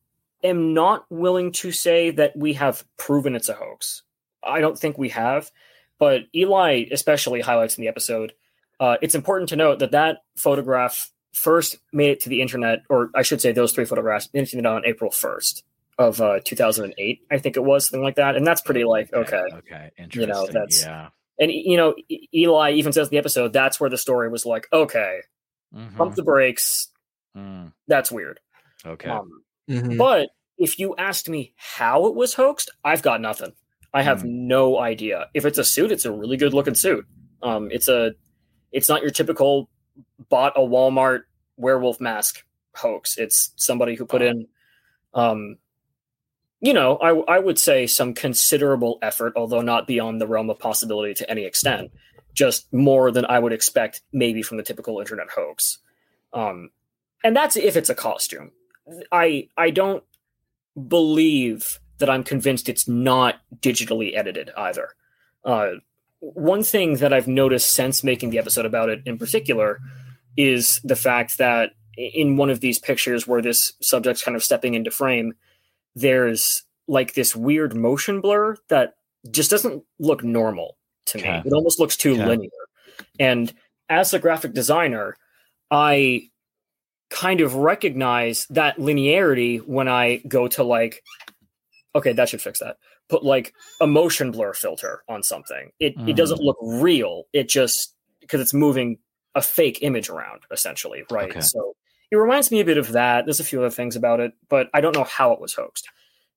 Speaker 3: am not willing to say that we have proven it's a hoax. I don't think we have, but Eli especially highlights in the episode. Uh, it's important to note that that photograph first made it to the internet, or I should say, those three photographs made it to the internet on April first of uh, 2008. I think it was something like that, and that's pretty like okay.
Speaker 2: okay
Speaker 3: You
Speaker 2: interesting
Speaker 3: know, that's-
Speaker 2: yeah
Speaker 3: And you know, Eli even says in the episode that's where the story was like okay,
Speaker 2: Mhm.
Speaker 3: pump the brakes.
Speaker 2: Mm.
Speaker 3: That's weird.
Speaker 2: okay
Speaker 3: Um,
Speaker 5: Mhm.
Speaker 3: But if you asked me how it was hoaxed, I've got nothing. I have no idea. If it's a suit, it's a really good looking suit. Um, it's a, it's not your typical bought a Walmart werewolf mask hoax. It's somebody who put in, um, you know, I I would say some considerable effort, although not beyond the realm of possibility to any extent. Just more than I would expect, maybe from the typical internet hoax. Um, and that's if it's a costume. I I don't believe that I'm convinced it's not digitally edited either. Uh, one thing that I've noticed since making the episode about it in particular is the fact that in one of these pictures where this subject's kind of stepping into frame, there's like this weird motion blur that just doesn't look normal to me. It almost looks too
Speaker 2: Okay.
Speaker 3: linear. And as a graphic designer, I kind of recognize that linearity when I go to like, okay, that should fix that. Put like a motion blur filter on something. It it mm. doesn't look real. It just because it's moving a fake image around essentially, right?
Speaker 2: Okay.
Speaker 3: So it reminds me a bit of that. There's a few other things about it, but I don't know how it was hoaxed.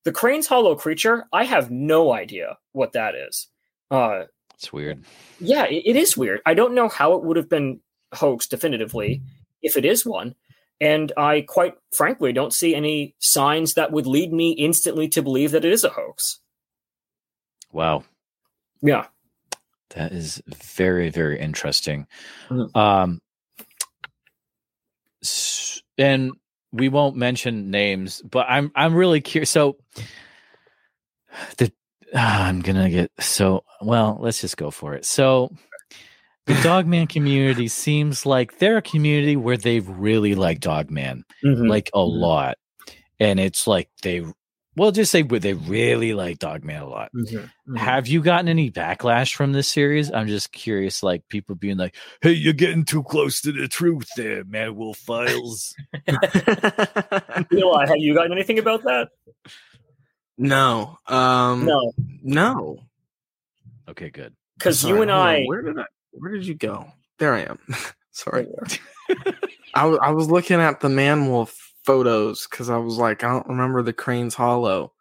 Speaker 3: The Crane's Hollow creature, I have no idea what that is. Uh,
Speaker 2: it's weird
Speaker 3: yeah, it, it is weird. I don't know how it would have been hoaxed definitively if it is one. And I quite frankly don't see any signs that would lead me instantly to believe that it is a hoax.
Speaker 2: wow
Speaker 3: Yeah.
Speaker 2: That is very, very interesting.
Speaker 3: Mhm.
Speaker 2: Um, and we won't mention names, but I'm I'm really curious. So the ah, I'm gonna get so well. Let's just go for it. So the Dogman community seems like they're a community where they really like Dogman,
Speaker 3: Mhm.
Speaker 2: like a
Speaker 5: Mhm.
Speaker 2: lot, and it's like they. Well, just say where they really like Dogman a lot.
Speaker 3: Mhm. Mhm.
Speaker 2: Have you gotten any backlash from this series? I'm just curious, like people being like, "Hey, you're getting too close to the truth, there, Man Wolf Files." [LAUGHS]
Speaker 3: Eli, have you gotten anything about that?
Speaker 5: no. Um,
Speaker 3: No,
Speaker 5: No.
Speaker 2: okay, good.
Speaker 3: because you and. I.
Speaker 5: Where did I? Where did you go? There I am. [LAUGHS] Sorry. I wa- I was looking at the man wolf photos because I was like, I don't remember the Crane's Hollow.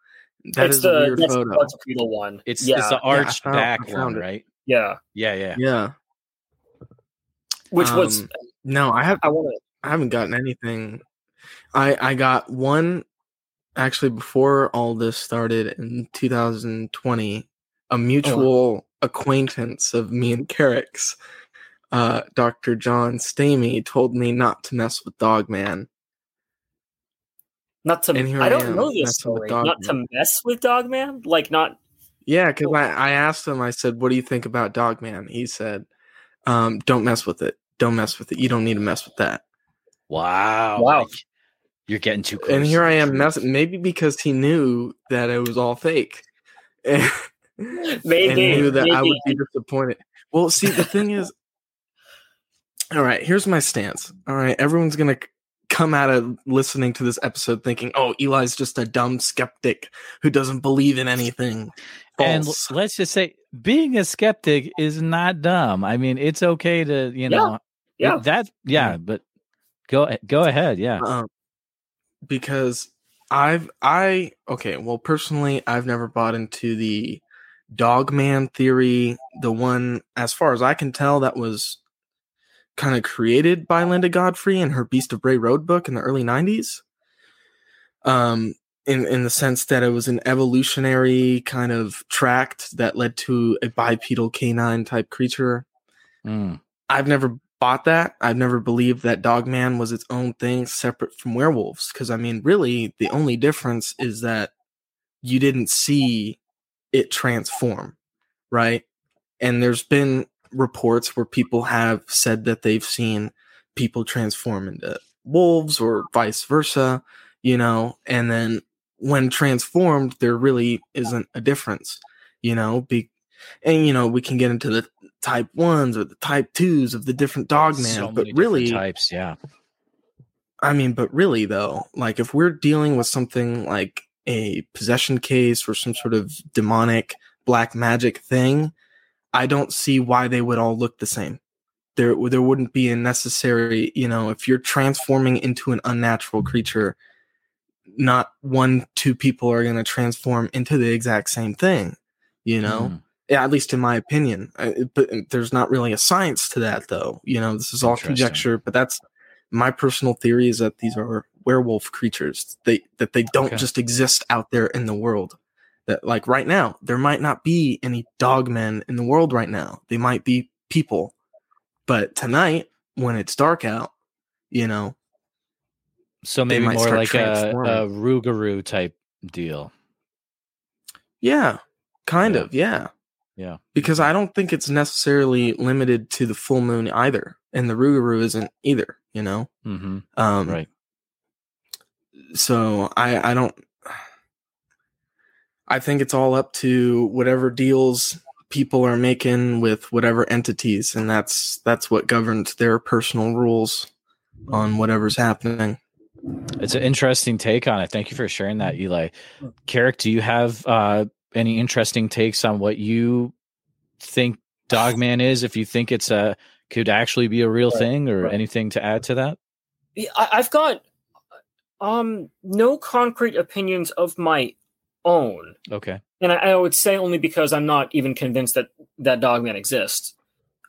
Speaker 5: That
Speaker 3: it's
Speaker 5: is
Speaker 3: the
Speaker 5: a weird
Speaker 3: that's
Speaker 5: photo.
Speaker 3: the quadrupedal one.
Speaker 2: It's
Speaker 3: yeah,
Speaker 2: it's the arched
Speaker 5: found- I
Speaker 2: back one,
Speaker 5: it.
Speaker 2: right?
Speaker 3: yeah,
Speaker 2: Yeah, yeah.
Speaker 5: yeah.
Speaker 3: which was
Speaker 5: Um, No, I have.
Speaker 3: I want to.
Speaker 5: I haven't gotten anything. I I got one actually before all this started in 2020. A mutual acquaintance of me and Carrick's, uh, Dr. John Stamey, told me not to mess with Dogman.
Speaker 3: Not to.
Speaker 5: And
Speaker 3: I
Speaker 5: I
Speaker 3: don't
Speaker 5: am,
Speaker 3: know this
Speaker 5: with
Speaker 3: story. Not to mess with Dogman. Like not.
Speaker 5: Yeah, because I, I asked him, I said, What do you think about Dogman? He said, um, Don't mess with it. Don't mess with it. You don't need to mess with that.
Speaker 2: Wow.
Speaker 3: Wow.
Speaker 2: Like, You're getting too close.
Speaker 5: and here I am.
Speaker 2: truth.
Speaker 5: Mess- maybe because he knew that it was all fake, [LAUGHS] [LAUGHS]
Speaker 3: Maybe,
Speaker 5: and knew that I would be disappointed. Well, see, the thing is, [LAUGHS] all right. Here's my stance. All right, everyone's gonna c- come out of listening to this episode thinking, "Oh, Eli's just a dumb skeptic who doesn't believe in anything."
Speaker 8: And
Speaker 5: False.
Speaker 8: l- let's just say being a skeptic is not dumb. I mean, it's okay to, you know,
Speaker 3: Yeah.
Speaker 8: that yeah, but go go ahead, yeah.
Speaker 5: um, because I've I okay, well personally I've never bought into the dog man theory, the one as far as I can tell that was kind of created by Linda Godfrey in her Beast of Bray Road book in the early 90s. Um in in the sense that it was an evolutionary kind of tract that led to a bipedal canine type creature.
Speaker 2: Mm.
Speaker 5: I've never bought that. I've never believed that Dogman was its own thing separate from werewolves. Because, I mean, really, the only difference is that you didn't see it transform, right? And there's been reports where people have said that they've seen people transform into wolves or vice versa, you know, and then when transformed, there really isn't a difference, you know, be, and you know, we can get into the type ones or the type twos of the different dog man,
Speaker 2: So
Speaker 5: but really,
Speaker 2: types, yeah.
Speaker 5: I mean, but really though, like if we're dealing with something like a possession case or some sort of demonic black magic thing, I don't see why they would all look the same. There, there wouldn't be a necessary, you know, if you're transforming into an unnatural creature, not one, two people are going to transform into the exact same thing, you know?
Speaker 2: Mm.
Speaker 5: Yeah, at least in my opinion. I, but there's not really a science to that, though. You know, this is all conjecture. But that's my personal theory: is that these are werewolf creatures. They that they don't
Speaker 2: Okay.
Speaker 5: just exist out there in the world. That like right now, there might not be any dogmen in the world right now. They might be people, but tonight, when it's dark out, you know,
Speaker 2: So maybe more like a, a. Rougarou type deal.
Speaker 5: yeah, kind
Speaker 2: Yeah.
Speaker 5: of, yeah.
Speaker 2: Yeah.
Speaker 5: because I don't think it's necessarily limited to the full moon either, and the Rougarou isn't either. You know,
Speaker 2: Mm-hmm.
Speaker 5: um,
Speaker 2: Right.
Speaker 5: So I I don't. I think it's all up to whatever deals people are making with whatever entities, and that's that's what governs their personal rules on whatever's happening.
Speaker 2: It's an interesting take on it. Thank you for sharing that, Eli. Carrick, do you have uh, any interesting takes on what you think Dogman is? If you think it's a could actually be a real
Speaker 3: Right,
Speaker 2: thing, or
Speaker 3: right.
Speaker 2: anything to add to that?
Speaker 3: I, I've got um no concrete opinions of my own,
Speaker 2: Okay.
Speaker 3: and I, I would say only because I'm not even convinced that that Dogman exists.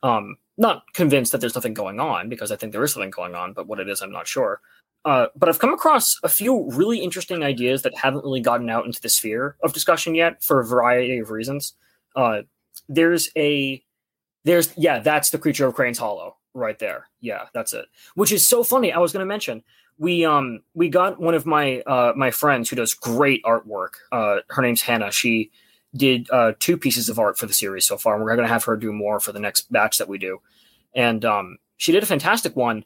Speaker 3: Um, not convinced that there's nothing going on because I think there is something going on, but what it is, I'm not sure. Uh, but I've come across a few really interesting ideas that haven't really gotten out into the sphere of discussion yet for a variety of reasons. Uh, there's a there's yeah, that's the creature of Crane's Hollow right there. Yeah, that's it. Which is so funny. I was going to mention we um we got one of my uh my friends who does great artwork. Uh, her name's Hannah. She did uh two pieces of art for the series so far, and we're going to have her do more for the next batch that we do. And um, she did a fantastic one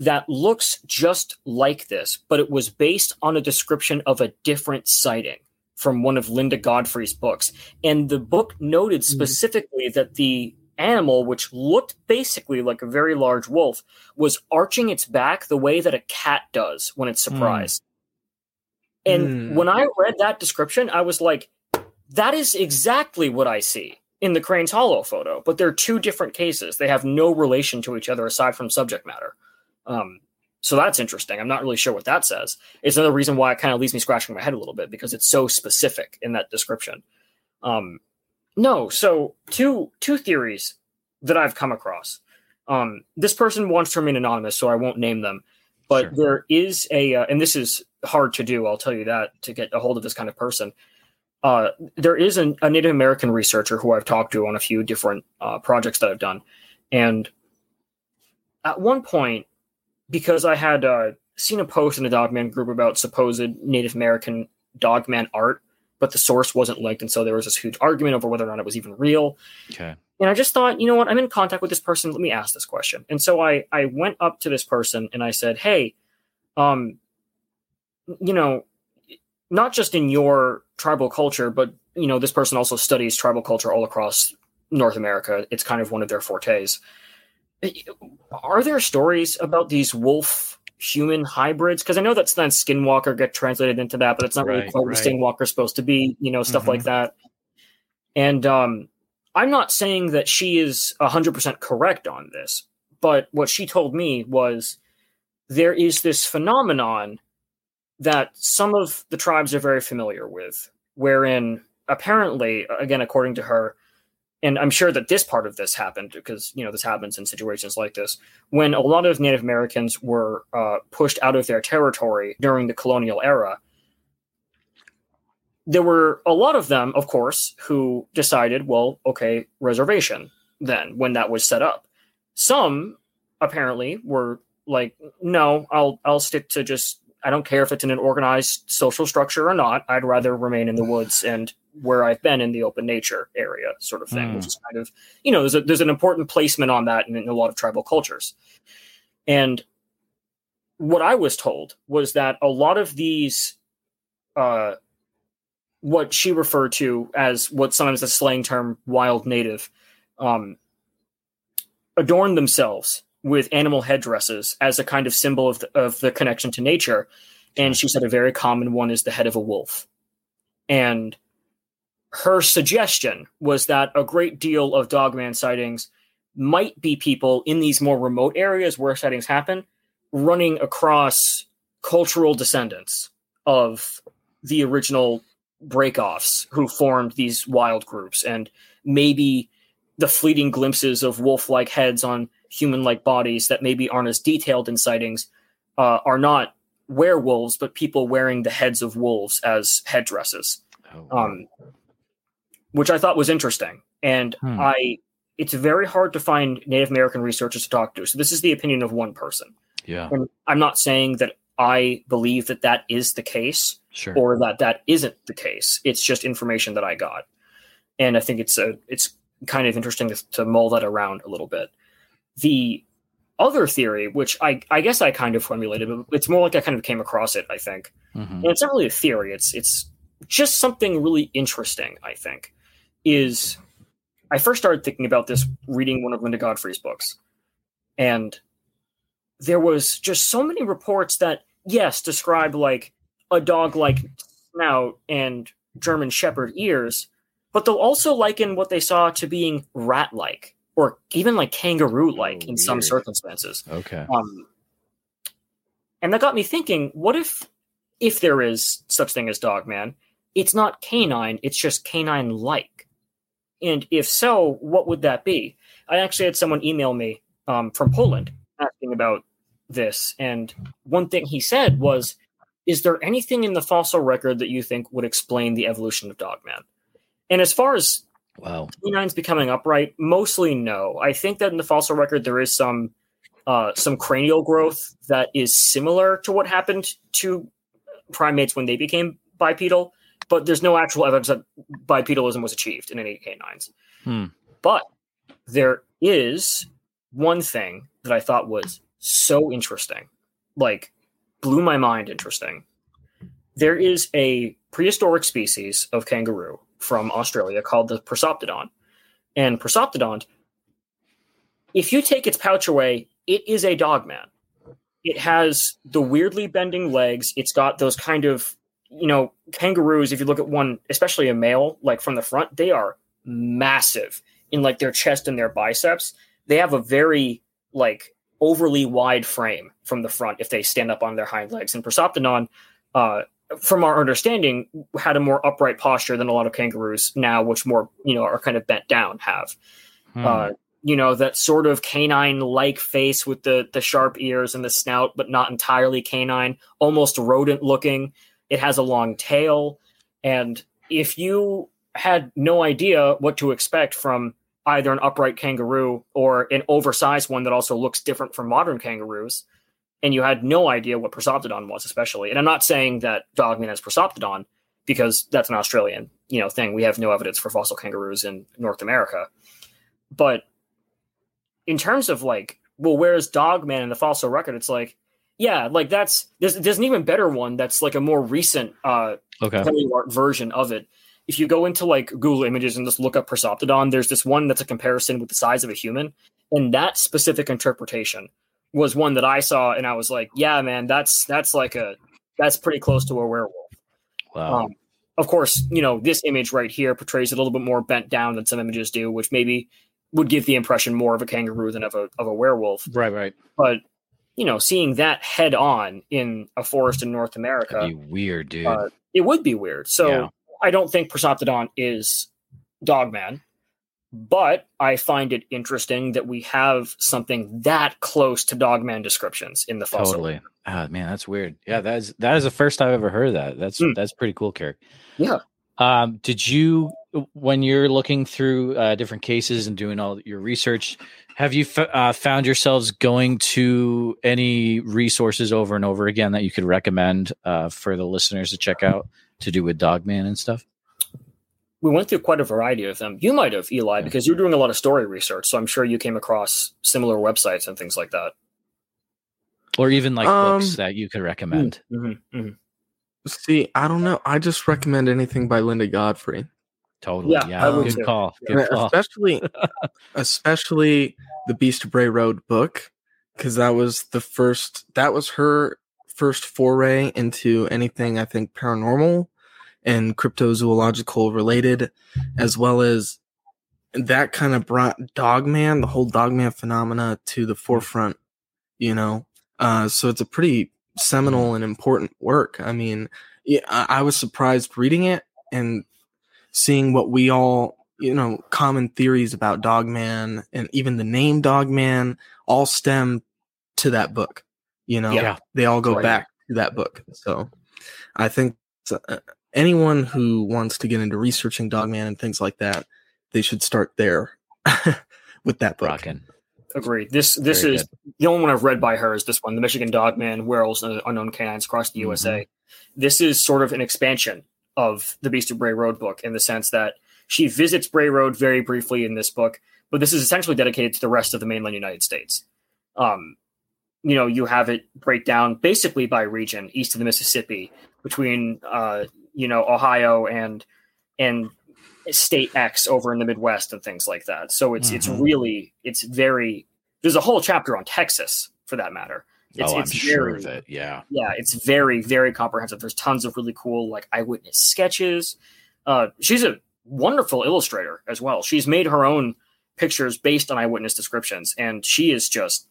Speaker 3: that looks just like this, but it was based on a description of a different sighting from one of Linda Godfrey's books. And the book noted specifically that the animal, which looked basically like a very large wolf, was arching its back the way that a cat does when it's surprised. And
Speaker 5: Hmm.
Speaker 3: when I read that description, I was like, that is exactly what I see in the Crane's Hollow photo, but they're two different cases. They have no relation to each other aside from subject matter. Um, so that's interesting. I'm not really sure what that says. It's another reason why it kind of leaves me scratching my head a little bit because it's so specific in that description. Um, no, so two two theories that I've come across. Um, this person wants to remain anonymous, so I won't name them. But
Speaker 2: Sure.
Speaker 3: there is a, uh, and this is hard to do. I'll tell you that to get a hold of this kind of person. Uh, there is an, a Native American researcher who I've talked to on a few different uh, projects that I've done, and at one point, because I had uh, seen a post in the Dogman group about supposed Native American Dogman art, but the source wasn't linked, and so there was this huge argument over whether or not it was even real.
Speaker 2: Okay.
Speaker 3: And I just thought, you know what, I'm in contact with this person. Let me ask this question. And so I I went up to this person and I said, hey, um, you know, not just in your tribal culture, but you know, this person also studies tribal culture all across North America. It's kind of one of their fortes. Are there stories about these wolf human hybrids? Because I know that then skinwalker get translated into that, but it's not really
Speaker 8: Right,
Speaker 3: quite
Speaker 8: right.
Speaker 3: what skinwalker's supposed to be, you know, stuff
Speaker 8: Mhm.
Speaker 3: like that. And um, I'm not saying that she is 100% correct on this, but what she told me was there is this phenomenon that some of the tribes are very familiar with, wherein apparently, again, according to her, and I'm sure that this part of this happened because you know this happens in situations like this when a lot of Native Americans were uh, pushed out of their territory during the colonial era. There were a lot of them, of course, who decided, well, okay, reservation. Then when that was set up, some apparently were like, no, I'll I'll stick to just I don't care if it's in an organized social structure or not. I'd rather remain in the woods and where I've been in the open nature area, sort of thing,
Speaker 8: Hmm.
Speaker 3: which is kind of you know there's a, there's an important placement on that in, in a lot of tribal cultures, and what I was told was that a lot of these, uh, what she referred to as what sometimes the slang term "wild native," um, adorn themselves with animal headdresses as a kind of symbol of the, of the connection to nature. And she said a very common one is the head of a wolf. And her suggestion was that a great deal of dogman sightings might be people in these more remote areas where sightings happen running across cultural descendants of the original breakoffs who formed these wild groups. And maybe the fleeting glimpses of wolf-like heads on human-like bodies that maybe aren't as detailed in sightings uh, are not werewolves but people wearing the heads of wolves as headdresses.
Speaker 2: Oh,
Speaker 3: um, which I thought was interesting. And
Speaker 2: Hmm.
Speaker 3: I, it's very hard to find Native American researchers to talk to. So this is the opinion of one person.
Speaker 2: yeah,
Speaker 3: And I'm not saying that I believe that that is the case
Speaker 2: sure.
Speaker 3: or that that isn't the case. It's just information that I got, and I think it's a it's kind of interesting to, to mull that around a little bit. The other theory, which I I guess I kind of formulated, but it's more like I kind of came across it. I think
Speaker 2: Mhm.
Speaker 3: and it's not really a theory it's it's just something really interesting i think is i first started thinking about this reading one of linda godfrey's books and there was just so many reports that yes describe like a dog like snout and german shepherd ears but they'll also liken what they saw to being rat like or even like kangaroo like
Speaker 2: Oh,
Speaker 3: in some circumstances
Speaker 2: Okay.
Speaker 3: um, and that got me thinking: what if, if there is such thing as dog man, it's not canine; it's just canine-like. And if so, what would that be? I actually had someone email me um, from Poland asking about this, and one thing he said was, "Is there anything in the fossil record that you think would explain the evolution of Dogman?" And as far as
Speaker 2: Wow.
Speaker 3: canines becoming upright? Mostly no. I think that in the fossil record there is some uh, some cranial growth that is similar to what happened to primates when they became bipedal, but there's no actual evidence that bipedalism was achieved in any canines.
Speaker 2: Hmm.
Speaker 3: But there is one thing that I thought was so interesting, like blew my mind interesting. There is a prehistoric species of kangaroo from Australia called the Procoptodon. And Procoptodon, if you take its pouch away, it is a dog man. It has the weirdly bending legs. It's got those kind of, you know, kangaroos. If you look at one, especially a male, like from the front, they are massive in like their chest and their biceps. They have a very like overly wide frame from the front if they stand up on their hind legs. And Procoptodon, uh, from our understanding, had a more upright posture than a lot of kangaroos now, which more you know are kind of bent down have.
Speaker 2: Hmm.
Speaker 3: Uh, you know that sort of canine-like face with the the sharp ears and the snout, but not entirely canine, almost rodent-looking. It has a long tail, and if you had no idea what to expect from either an upright kangaroo or an oversized one that also looks different from modern kangaroos, and you had no idea what Procoptodon was, especially. And I'm not saying that Dogman is Procoptodon because that's an Australian, you know, thing. We have no evidence for fossil kangaroos in North America. But in terms of like, well, where's Dogman in the fossil record? It's like Yeah, like that's there's there's an even better one that's like a more recent uh
Speaker 2: Okay.
Speaker 3: art version of it. If you go into like Google Images and just look up Procoptodon, there's this one that's a comparison with the size of a human, and that specific interpretation was one that I saw, and I was like, yeah, man, that's that's like a that's pretty close to a werewolf.
Speaker 2: Wow.
Speaker 3: Um, of course, you know this image right here portrays it a little bit more bent down than some images do, which maybe would give the impression more of a kangaroo than of a of a werewolf.
Speaker 2: right, right.
Speaker 3: But you know, seeing that head on in a forest in North America,
Speaker 2: That'd be weird, dude.
Speaker 3: uh, it would be weird. So
Speaker 2: Yeah.
Speaker 3: I don't think Procoptodon is Dogman, but I find it interesting that we have something that close to Dogman descriptions in the fossil.
Speaker 2: totally. Ah, man, that's weird. Yeah, that is that is the first I've ever heard of that. That's
Speaker 3: Hmm.
Speaker 2: that's pretty cool, Carrick.
Speaker 3: Yeah.
Speaker 2: Um, did you, when you're looking through uh, different cases and doing all your research, have you f- uh, found yourselves going to any resources over and over again that you could recommend uh, for the listeners to check out to do with Dogman and stuff?
Speaker 3: We went through quite a variety of them. You might have, Eli, because you're doing a lot of story research. So I'm sure you came across similar websites and things like that.
Speaker 2: Or even like
Speaker 5: Um,
Speaker 2: books that you could recommend?
Speaker 3: Mm-hmm, mm-hmm.
Speaker 5: See, I don't know. I just recommend anything by Linda Godfrey.
Speaker 2: Totally.
Speaker 3: Yeah,
Speaker 2: Yeah. Good
Speaker 3: too.
Speaker 2: call. Good call.
Speaker 5: especially [LAUGHS] especially the Beast of Bray Road book because that was the first that was her first foray into anything I think paranormal and cryptozoological related as well as that kind of brought Dogman the whole Dogman phenomena to the forefront you know uh so it's a pretty seminal and important work I mean yeah, I, I was surprised reading it and seeing what we all you know common theories about dogman and even the name dogman all stem to that book you know
Speaker 2: Yeah.
Speaker 5: they all go
Speaker 3: Right.
Speaker 5: back to that book so i think uh, anyone who wants to get into researching dogman and things like that they should start there [LAUGHS] with that book
Speaker 2: Rockin'.
Speaker 3: Agreed. This this
Speaker 2: Very
Speaker 3: is the only one I've read by her is this one, The Michigan Dogman, Werewolves and Unknown Canines Across the USA. This is sort of an expansion of the Beast of Bray Road book in the sense that she visits Bray Road very briefly in this book, but this is essentially dedicated to the rest of the mainland United States. Um, you know, you have it break down basically by region, east of the Mississippi, between uh, you know, Ohio and and state X over in the Midwest and things like that. So it's it's
Speaker 2: Mhm.
Speaker 3: really it's very there's a whole chapter on Texas for that matter. It's,
Speaker 2: oh, I'm
Speaker 3: it's
Speaker 2: sure
Speaker 3: very,
Speaker 2: of it. Yeah.
Speaker 3: yeah, it's very, very comprehensive. There's tons of really cool like eyewitness sketches. Uh, she's a wonderful illustrator as well. She's made her own pictures based on eyewitness descriptions, and she is just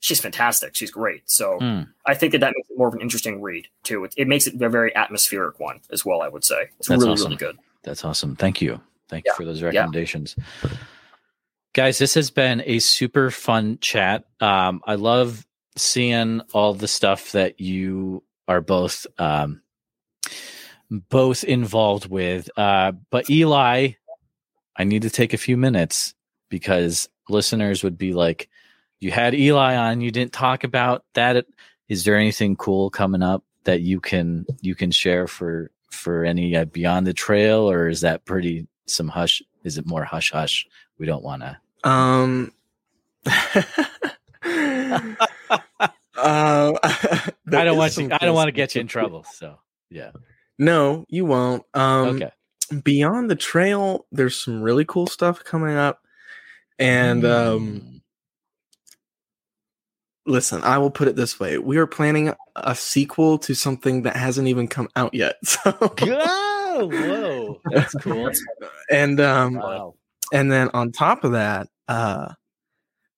Speaker 3: she's fantastic. She's great. So
Speaker 2: Hmm.
Speaker 3: I think that that makes it more of an interesting read too. It, it makes it a very atmospheric one as well. I would say it's
Speaker 2: That's
Speaker 3: really,
Speaker 2: awesome.
Speaker 3: really good.
Speaker 2: That's awesome. Thank you. Thank you for those recommendations. Guys, this has been a super fun chat. Um, I love seeing all the stuff that you are both um, both involved with. Uh, but Eli, I need to take a few minutes because listeners would be like, "You had Eli on, you didn't talk about that." Is there anything cool coming up that you can you can share for for any uh, beyond the trail, or is that pretty some hush? Is it more hush hush? We don't want to.
Speaker 5: um [LAUGHS] [LAUGHS] uh, [LAUGHS]
Speaker 2: I don't want you. I don't want to get you in trouble. [LAUGHS] So yeah.
Speaker 5: no you won't um
Speaker 2: okay.
Speaker 5: beyond the trail there's some really cool stuff coming up and um
Speaker 2: Mm.
Speaker 5: listen i will put it this way we are planning a sequel to something that hasn't even come out yet [LAUGHS] so
Speaker 2: Oh, whoa, that's cool.
Speaker 5: and um
Speaker 2: wow.
Speaker 5: and then on top of that uh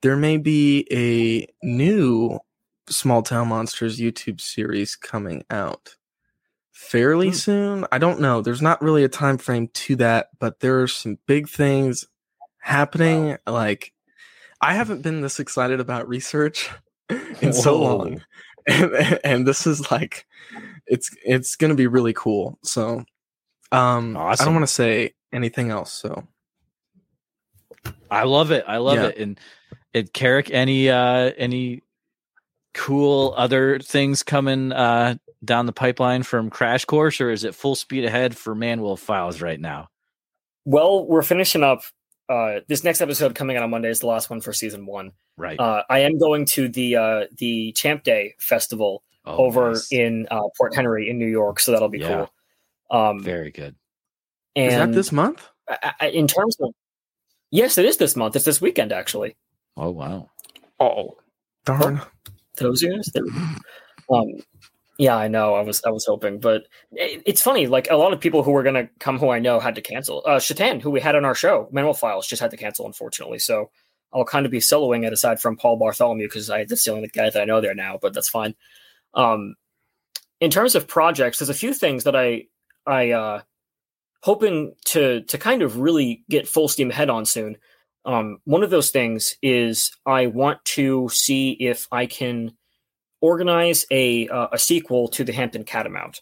Speaker 5: there may be a new small town monsters youtube series coming out fairly
Speaker 3: Hmm.
Speaker 5: soon i don't know there's not really a time frame to that but there are some big things happening like i haven't been this excited about research [LAUGHS] in so long [LAUGHS] and, and this is like it's it's gonna be really cool so um i don't want to say anything else so
Speaker 2: I love it. I love
Speaker 5: Yeah.
Speaker 2: it. And and Carrick, any uh any cool other things coming uh down the pipeline from Crash Course, or is it full speed ahead for Manwolf Files right now?
Speaker 3: Well, we're finishing up uh, this next episode coming out on Monday is the last one for season one.
Speaker 2: Right.
Speaker 3: Uh, I am going to the uh, the Champ Day festival
Speaker 2: Oh,
Speaker 3: over
Speaker 2: nice.
Speaker 3: in uh, Port Henry in New York, so that'll be
Speaker 2: Yeah.
Speaker 3: cool. Um,
Speaker 2: Very good.
Speaker 3: and
Speaker 5: Is that this month?
Speaker 3: I- I- in terms of yes, it is this month. It's this weekend actually.
Speaker 2: Oh wow.
Speaker 5: Oh, darn.
Speaker 3: Those years. Um, yeah, I know. I was I was hoping, but it, it's funny. Like a lot of people who were to come, who I know, had to cancel. Uh, Shatan, who we had on our show, Manwolf Files, just had to cancel, unfortunately. So I'll kind of be soloing it aside from Paul Bartholomew because I that's the only guy that I know there now. But that's fine. Um, in terms of projects, there's a few things that I I uh, hoping to to kind of really get full steam ahead on soon. Um, one of those things is I want to see if I can organize a uh, a sequel to the Hampton Catamount,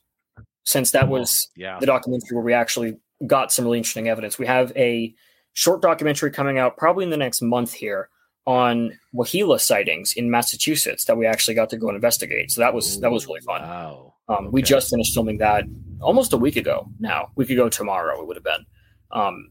Speaker 3: since that was
Speaker 2: Yeah.
Speaker 3: the documentary where we actually got some really interesting evidence. We have a short documentary coming out probably in the next month here on Wahila sightings in Massachusetts that we actually got to go and investigate. So that was that was really fun.
Speaker 2: Wow.
Speaker 3: Um, We just finished filming that almost a week ago now. We could go tomorrow, it would have been. Um,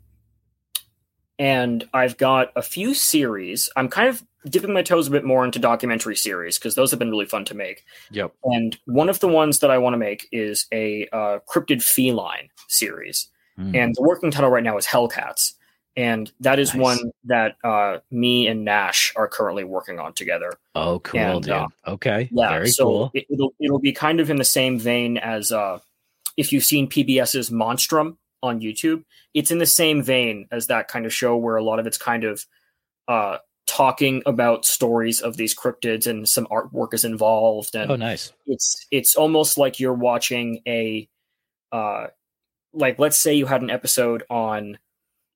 Speaker 3: and I've got a few series. I'm kind of dipping my toes a bit more into documentary series because those have been really fun to make.
Speaker 2: Yep.
Speaker 3: And one of the ones that I want to make is a uh, cryptid feline series.
Speaker 2: Mm.
Speaker 3: And the working title right now is Hellcats. And that is
Speaker 2: Nice.
Speaker 3: one that uh, me and Nash are currently working on together.
Speaker 2: Oh, cool,
Speaker 3: And,
Speaker 2: dude.
Speaker 3: uh,
Speaker 2: okay.
Speaker 3: Yeah,
Speaker 2: Very
Speaker 3: so
Speaker 2: cool.
Speaker 3: it, it'll it'll be kind of in the same vein as uh, if you've seen PBS's Monstrum on YouTube. It's in the same vein as that kind of show where a lot of it's kind of uh, talking about stories of these cryptids and some artwork is involved, and
Speaker 2: Oh, nice.
Speaker 3: it's it's almost like you're watching a uh, like let's say you had an episode on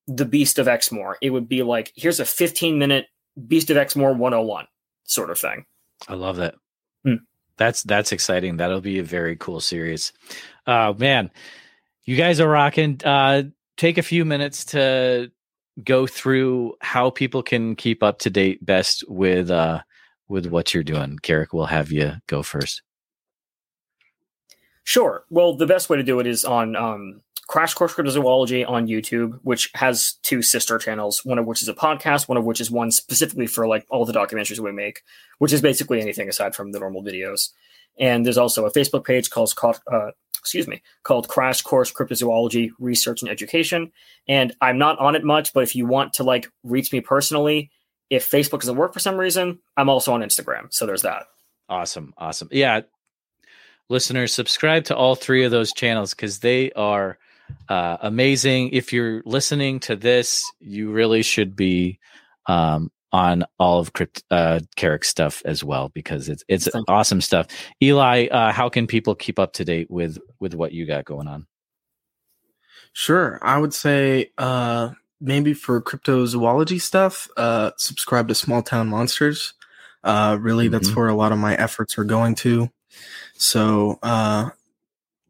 Speaker 3: the Beast of Exmoor. It would be like here's a 15 minute Beast of Exmoor 101 sort of thing.
Speaker 2: I love that.
Speaker 3: Hmm.
Speaker 2: That's that's exciting. That'll be a very cool series. Uh man, you guys are rocking. Uh take a few minutes to go through how people can keep up to date best with uh with what you're doing. Carrick, we'll have you go first.
Speaker 3: Sure. Well, the best way to do it is on um, Crash Course Cryptozoology on YouTube, which has two sister channels, one of which is a podcast, one of which is one specifically for like all the documentaries we make, which is basically anything aside from the normal videos. And there's also a Facebook page called uh, excuse me called Crash Course Cryptozoology Research and Education. And I'm not on it much, but if you want to like reach me personally, if Facebook doesn't work for some reason, I'm also on Instagram. So there's that.
Speaker 2: Awesome. Awesome. Yeah. Listeners, subscribe to all three of those channels because they are uh, amazing. If you're listening to this, you really should be um, on all of Crypt, uh, Carrick's stuff as well because it's it's
Speaker 3: Thank you.
Speaker 2: awesome stuff. Eli, uh, how can people keep up to date with with what you got going on?
Speaker 5: Sure. I would say uh maybe for cryptozoology stuff, uh subscribe to Small Town Monsters. Uh really that's
Speaker 2: Mhm.
Speaker 5: where a lot of my efforts are going to. So uh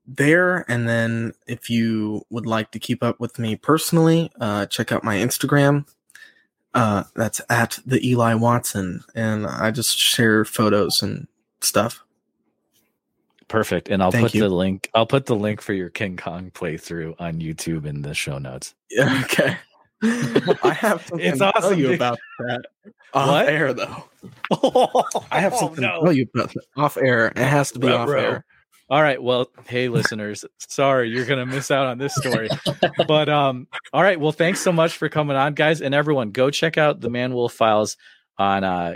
Speaker 5: there and then if you would like to keep up with me personally, uh check out my Instagram. Uh that's at the Eli Watson and I just share photos and stuff.
Speaker 2: Perfect. And I'll
Speaker 5: Thank
Speaker 2: put
Speaker 5: you.
Speaker 2: the link. I'll put the link for your King Kong playthrough on YouTube in the show notes.
Speaker 5: Yeah, [LAUGHS] okay. I have [LAUGHS] something
Speaker 2: It's
Speaker 5: to tell
Speaker 2: awesome,
Speaker 5: you
Speaker 2: dude.
Speaker 5: about that. [LAUGHS] Off
Speaker 2: What?
Speaker 5: air though. I have
Speaker 2: Oh,
Speaker 5: something
Speaker 2: no.
Speaker 5: to tell you about that. Off air. It has to be off
Speaker 2: Ruh-roh.
Speaker 5: air.
Speaker 2: All right. Well, hey listeners, sorry you're going to miss out on this story. [LAUGHS] but um all right, well thanks so much for coming on guys and everyone go check out the Manwolf Files on uh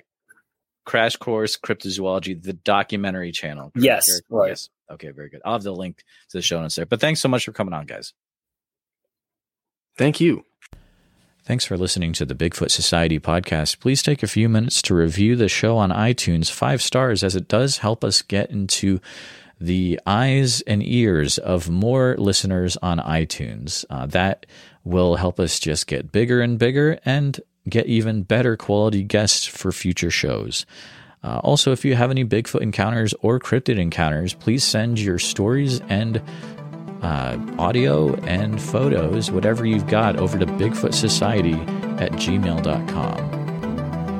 Speaker 2: Crash Course Cryptozoology the documentary channel.
Speaker 3: Yes,
Speaker 2: Carrick?
Speaker 3: right.
Speaker 2: Yes. Okay, very good. I'll have the link to the show notes there. But thanks so much for coming on guys.
Speaker 5: Thank you.
Speaker 2: Thanks for listening to the Bigfoot Society podcast. Please take a few minutes to review the show on iTunes, five stars, as it does help us get into the eyes and ears of more listeners on iTunes. Uh, that will help us just get bigger and bigger and get even better quality guests for future shows. Uh, also, if you have any Bigfoot encounters or cryptid encounters, please send your stories and uh, audio and photos, whatever you've got, over to Bigfoot Society at gmail.com.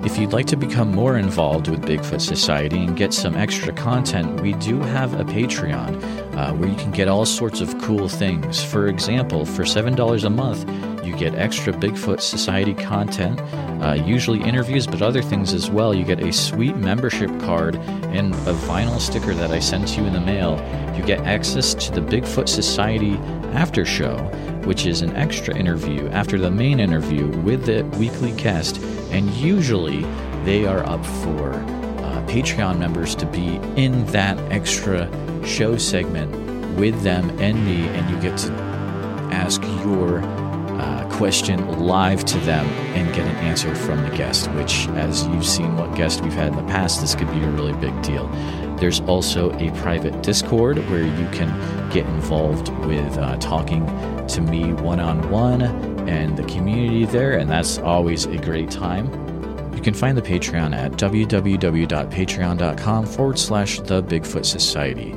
Speaker 2: If you'd like to become more involved with Bigfoot Society and get some extra content, we do have a Patreon uh, where you can get all sorts of cool things. For example, for $7 a month, you get extra Bigfoot Society content, uh, usually interviews, but other things as well. You get a sweet membership card and a vinyl sticker that I send to you in the mail. You get access to the Bigfoot Society after show, which is an extra interview after the main interview with the weekly guest, and usually they are up for uh, Patreon members to be in that extra show segment with them and me, and you get to ask your question live to them and get an answer from the guest, which, as you've seen what guest we've had in the past, this could be a really big deal. There's also a private Discord where you can get involved with uh, talking to me one on one and the community there, and that's always a great time. You can find the Patreon at www.patreon.com forward slash the Bigfoot Society.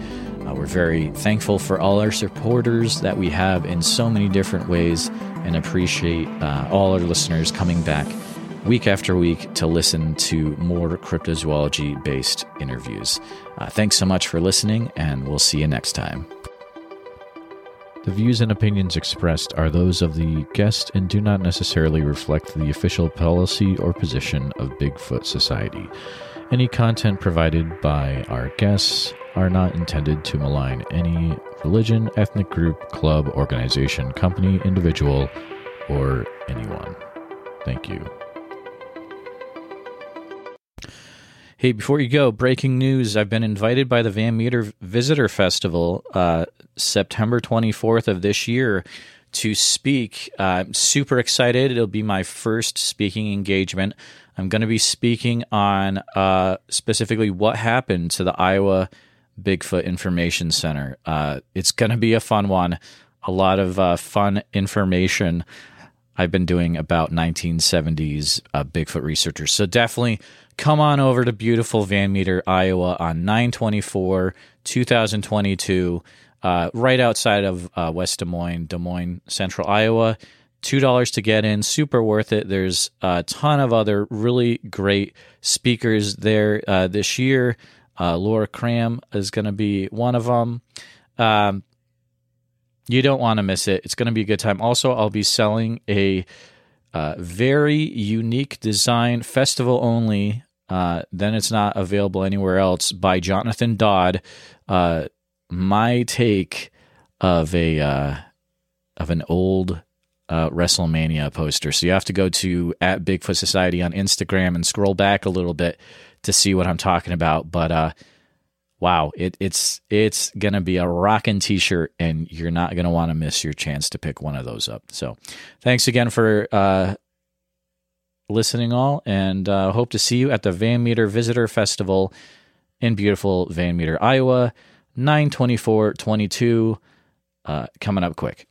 Speaker 2: Uh, we're very thankful for all our supporters that we have in so many different ways and appreciate uh, all our listeners coming back week after week to listen to more cryptozoology based interviews. Uh, thanks so much for listening, and we'll see you next time. The views and opinions expressed are those of the guest and do not necessarily reflect the official policy or position of Bigfoot Society. Any content provided by our guests are not intended to malign any religion, ethnic group, club, organization, company, individual, or anyone. Thank you. Hey, before you go, breaking news. I've been invited by the Van Meter Visitor Festival, uh, September 24th of this year, to speak. Uh, I'm super excited. It'll be my first speaking engagement. I'm going to be speaking on uh, specifically what happened to the Iowa Bigfoot Information Center. Uh, it's going to be a fun one, a lot of uh, fun information. I've been doing about 1970s uh, Bigfoot researchers. So definitely come on over to beautiful Van Meter, Iowa on 924 2022, uh, right outside of uh, West Des Moines, Des Moines, Central Iowa. $2 to get in, super worth it. There's a ton of other really great speakers there uh, this year. Uh, Laura Cram is going to be one of them. Um, you don't want to miss it. It's going to be a good time. Also, I'll be selling a uh, very unique design, festival only. Uh, then it's not available anywhere else by Jonathan Dodd. Uh, my take of a uh, of an old uh, WrestleMania poster. So you have to go to at Bigfoot Society on Instagram and scroll back a little bit to see what I'm talking about. But uh, wow, it, it's it's gonna be a rocking T-shirt, and you're not gonna want to miss your chance to pick one of those up. So, thanks again for uh, listening, all, and uh, hope to see you at the Van Meter Visitor Festival in beautiful Van Meter, Iowa, nine twenty four twenty two, uh, coming up quick.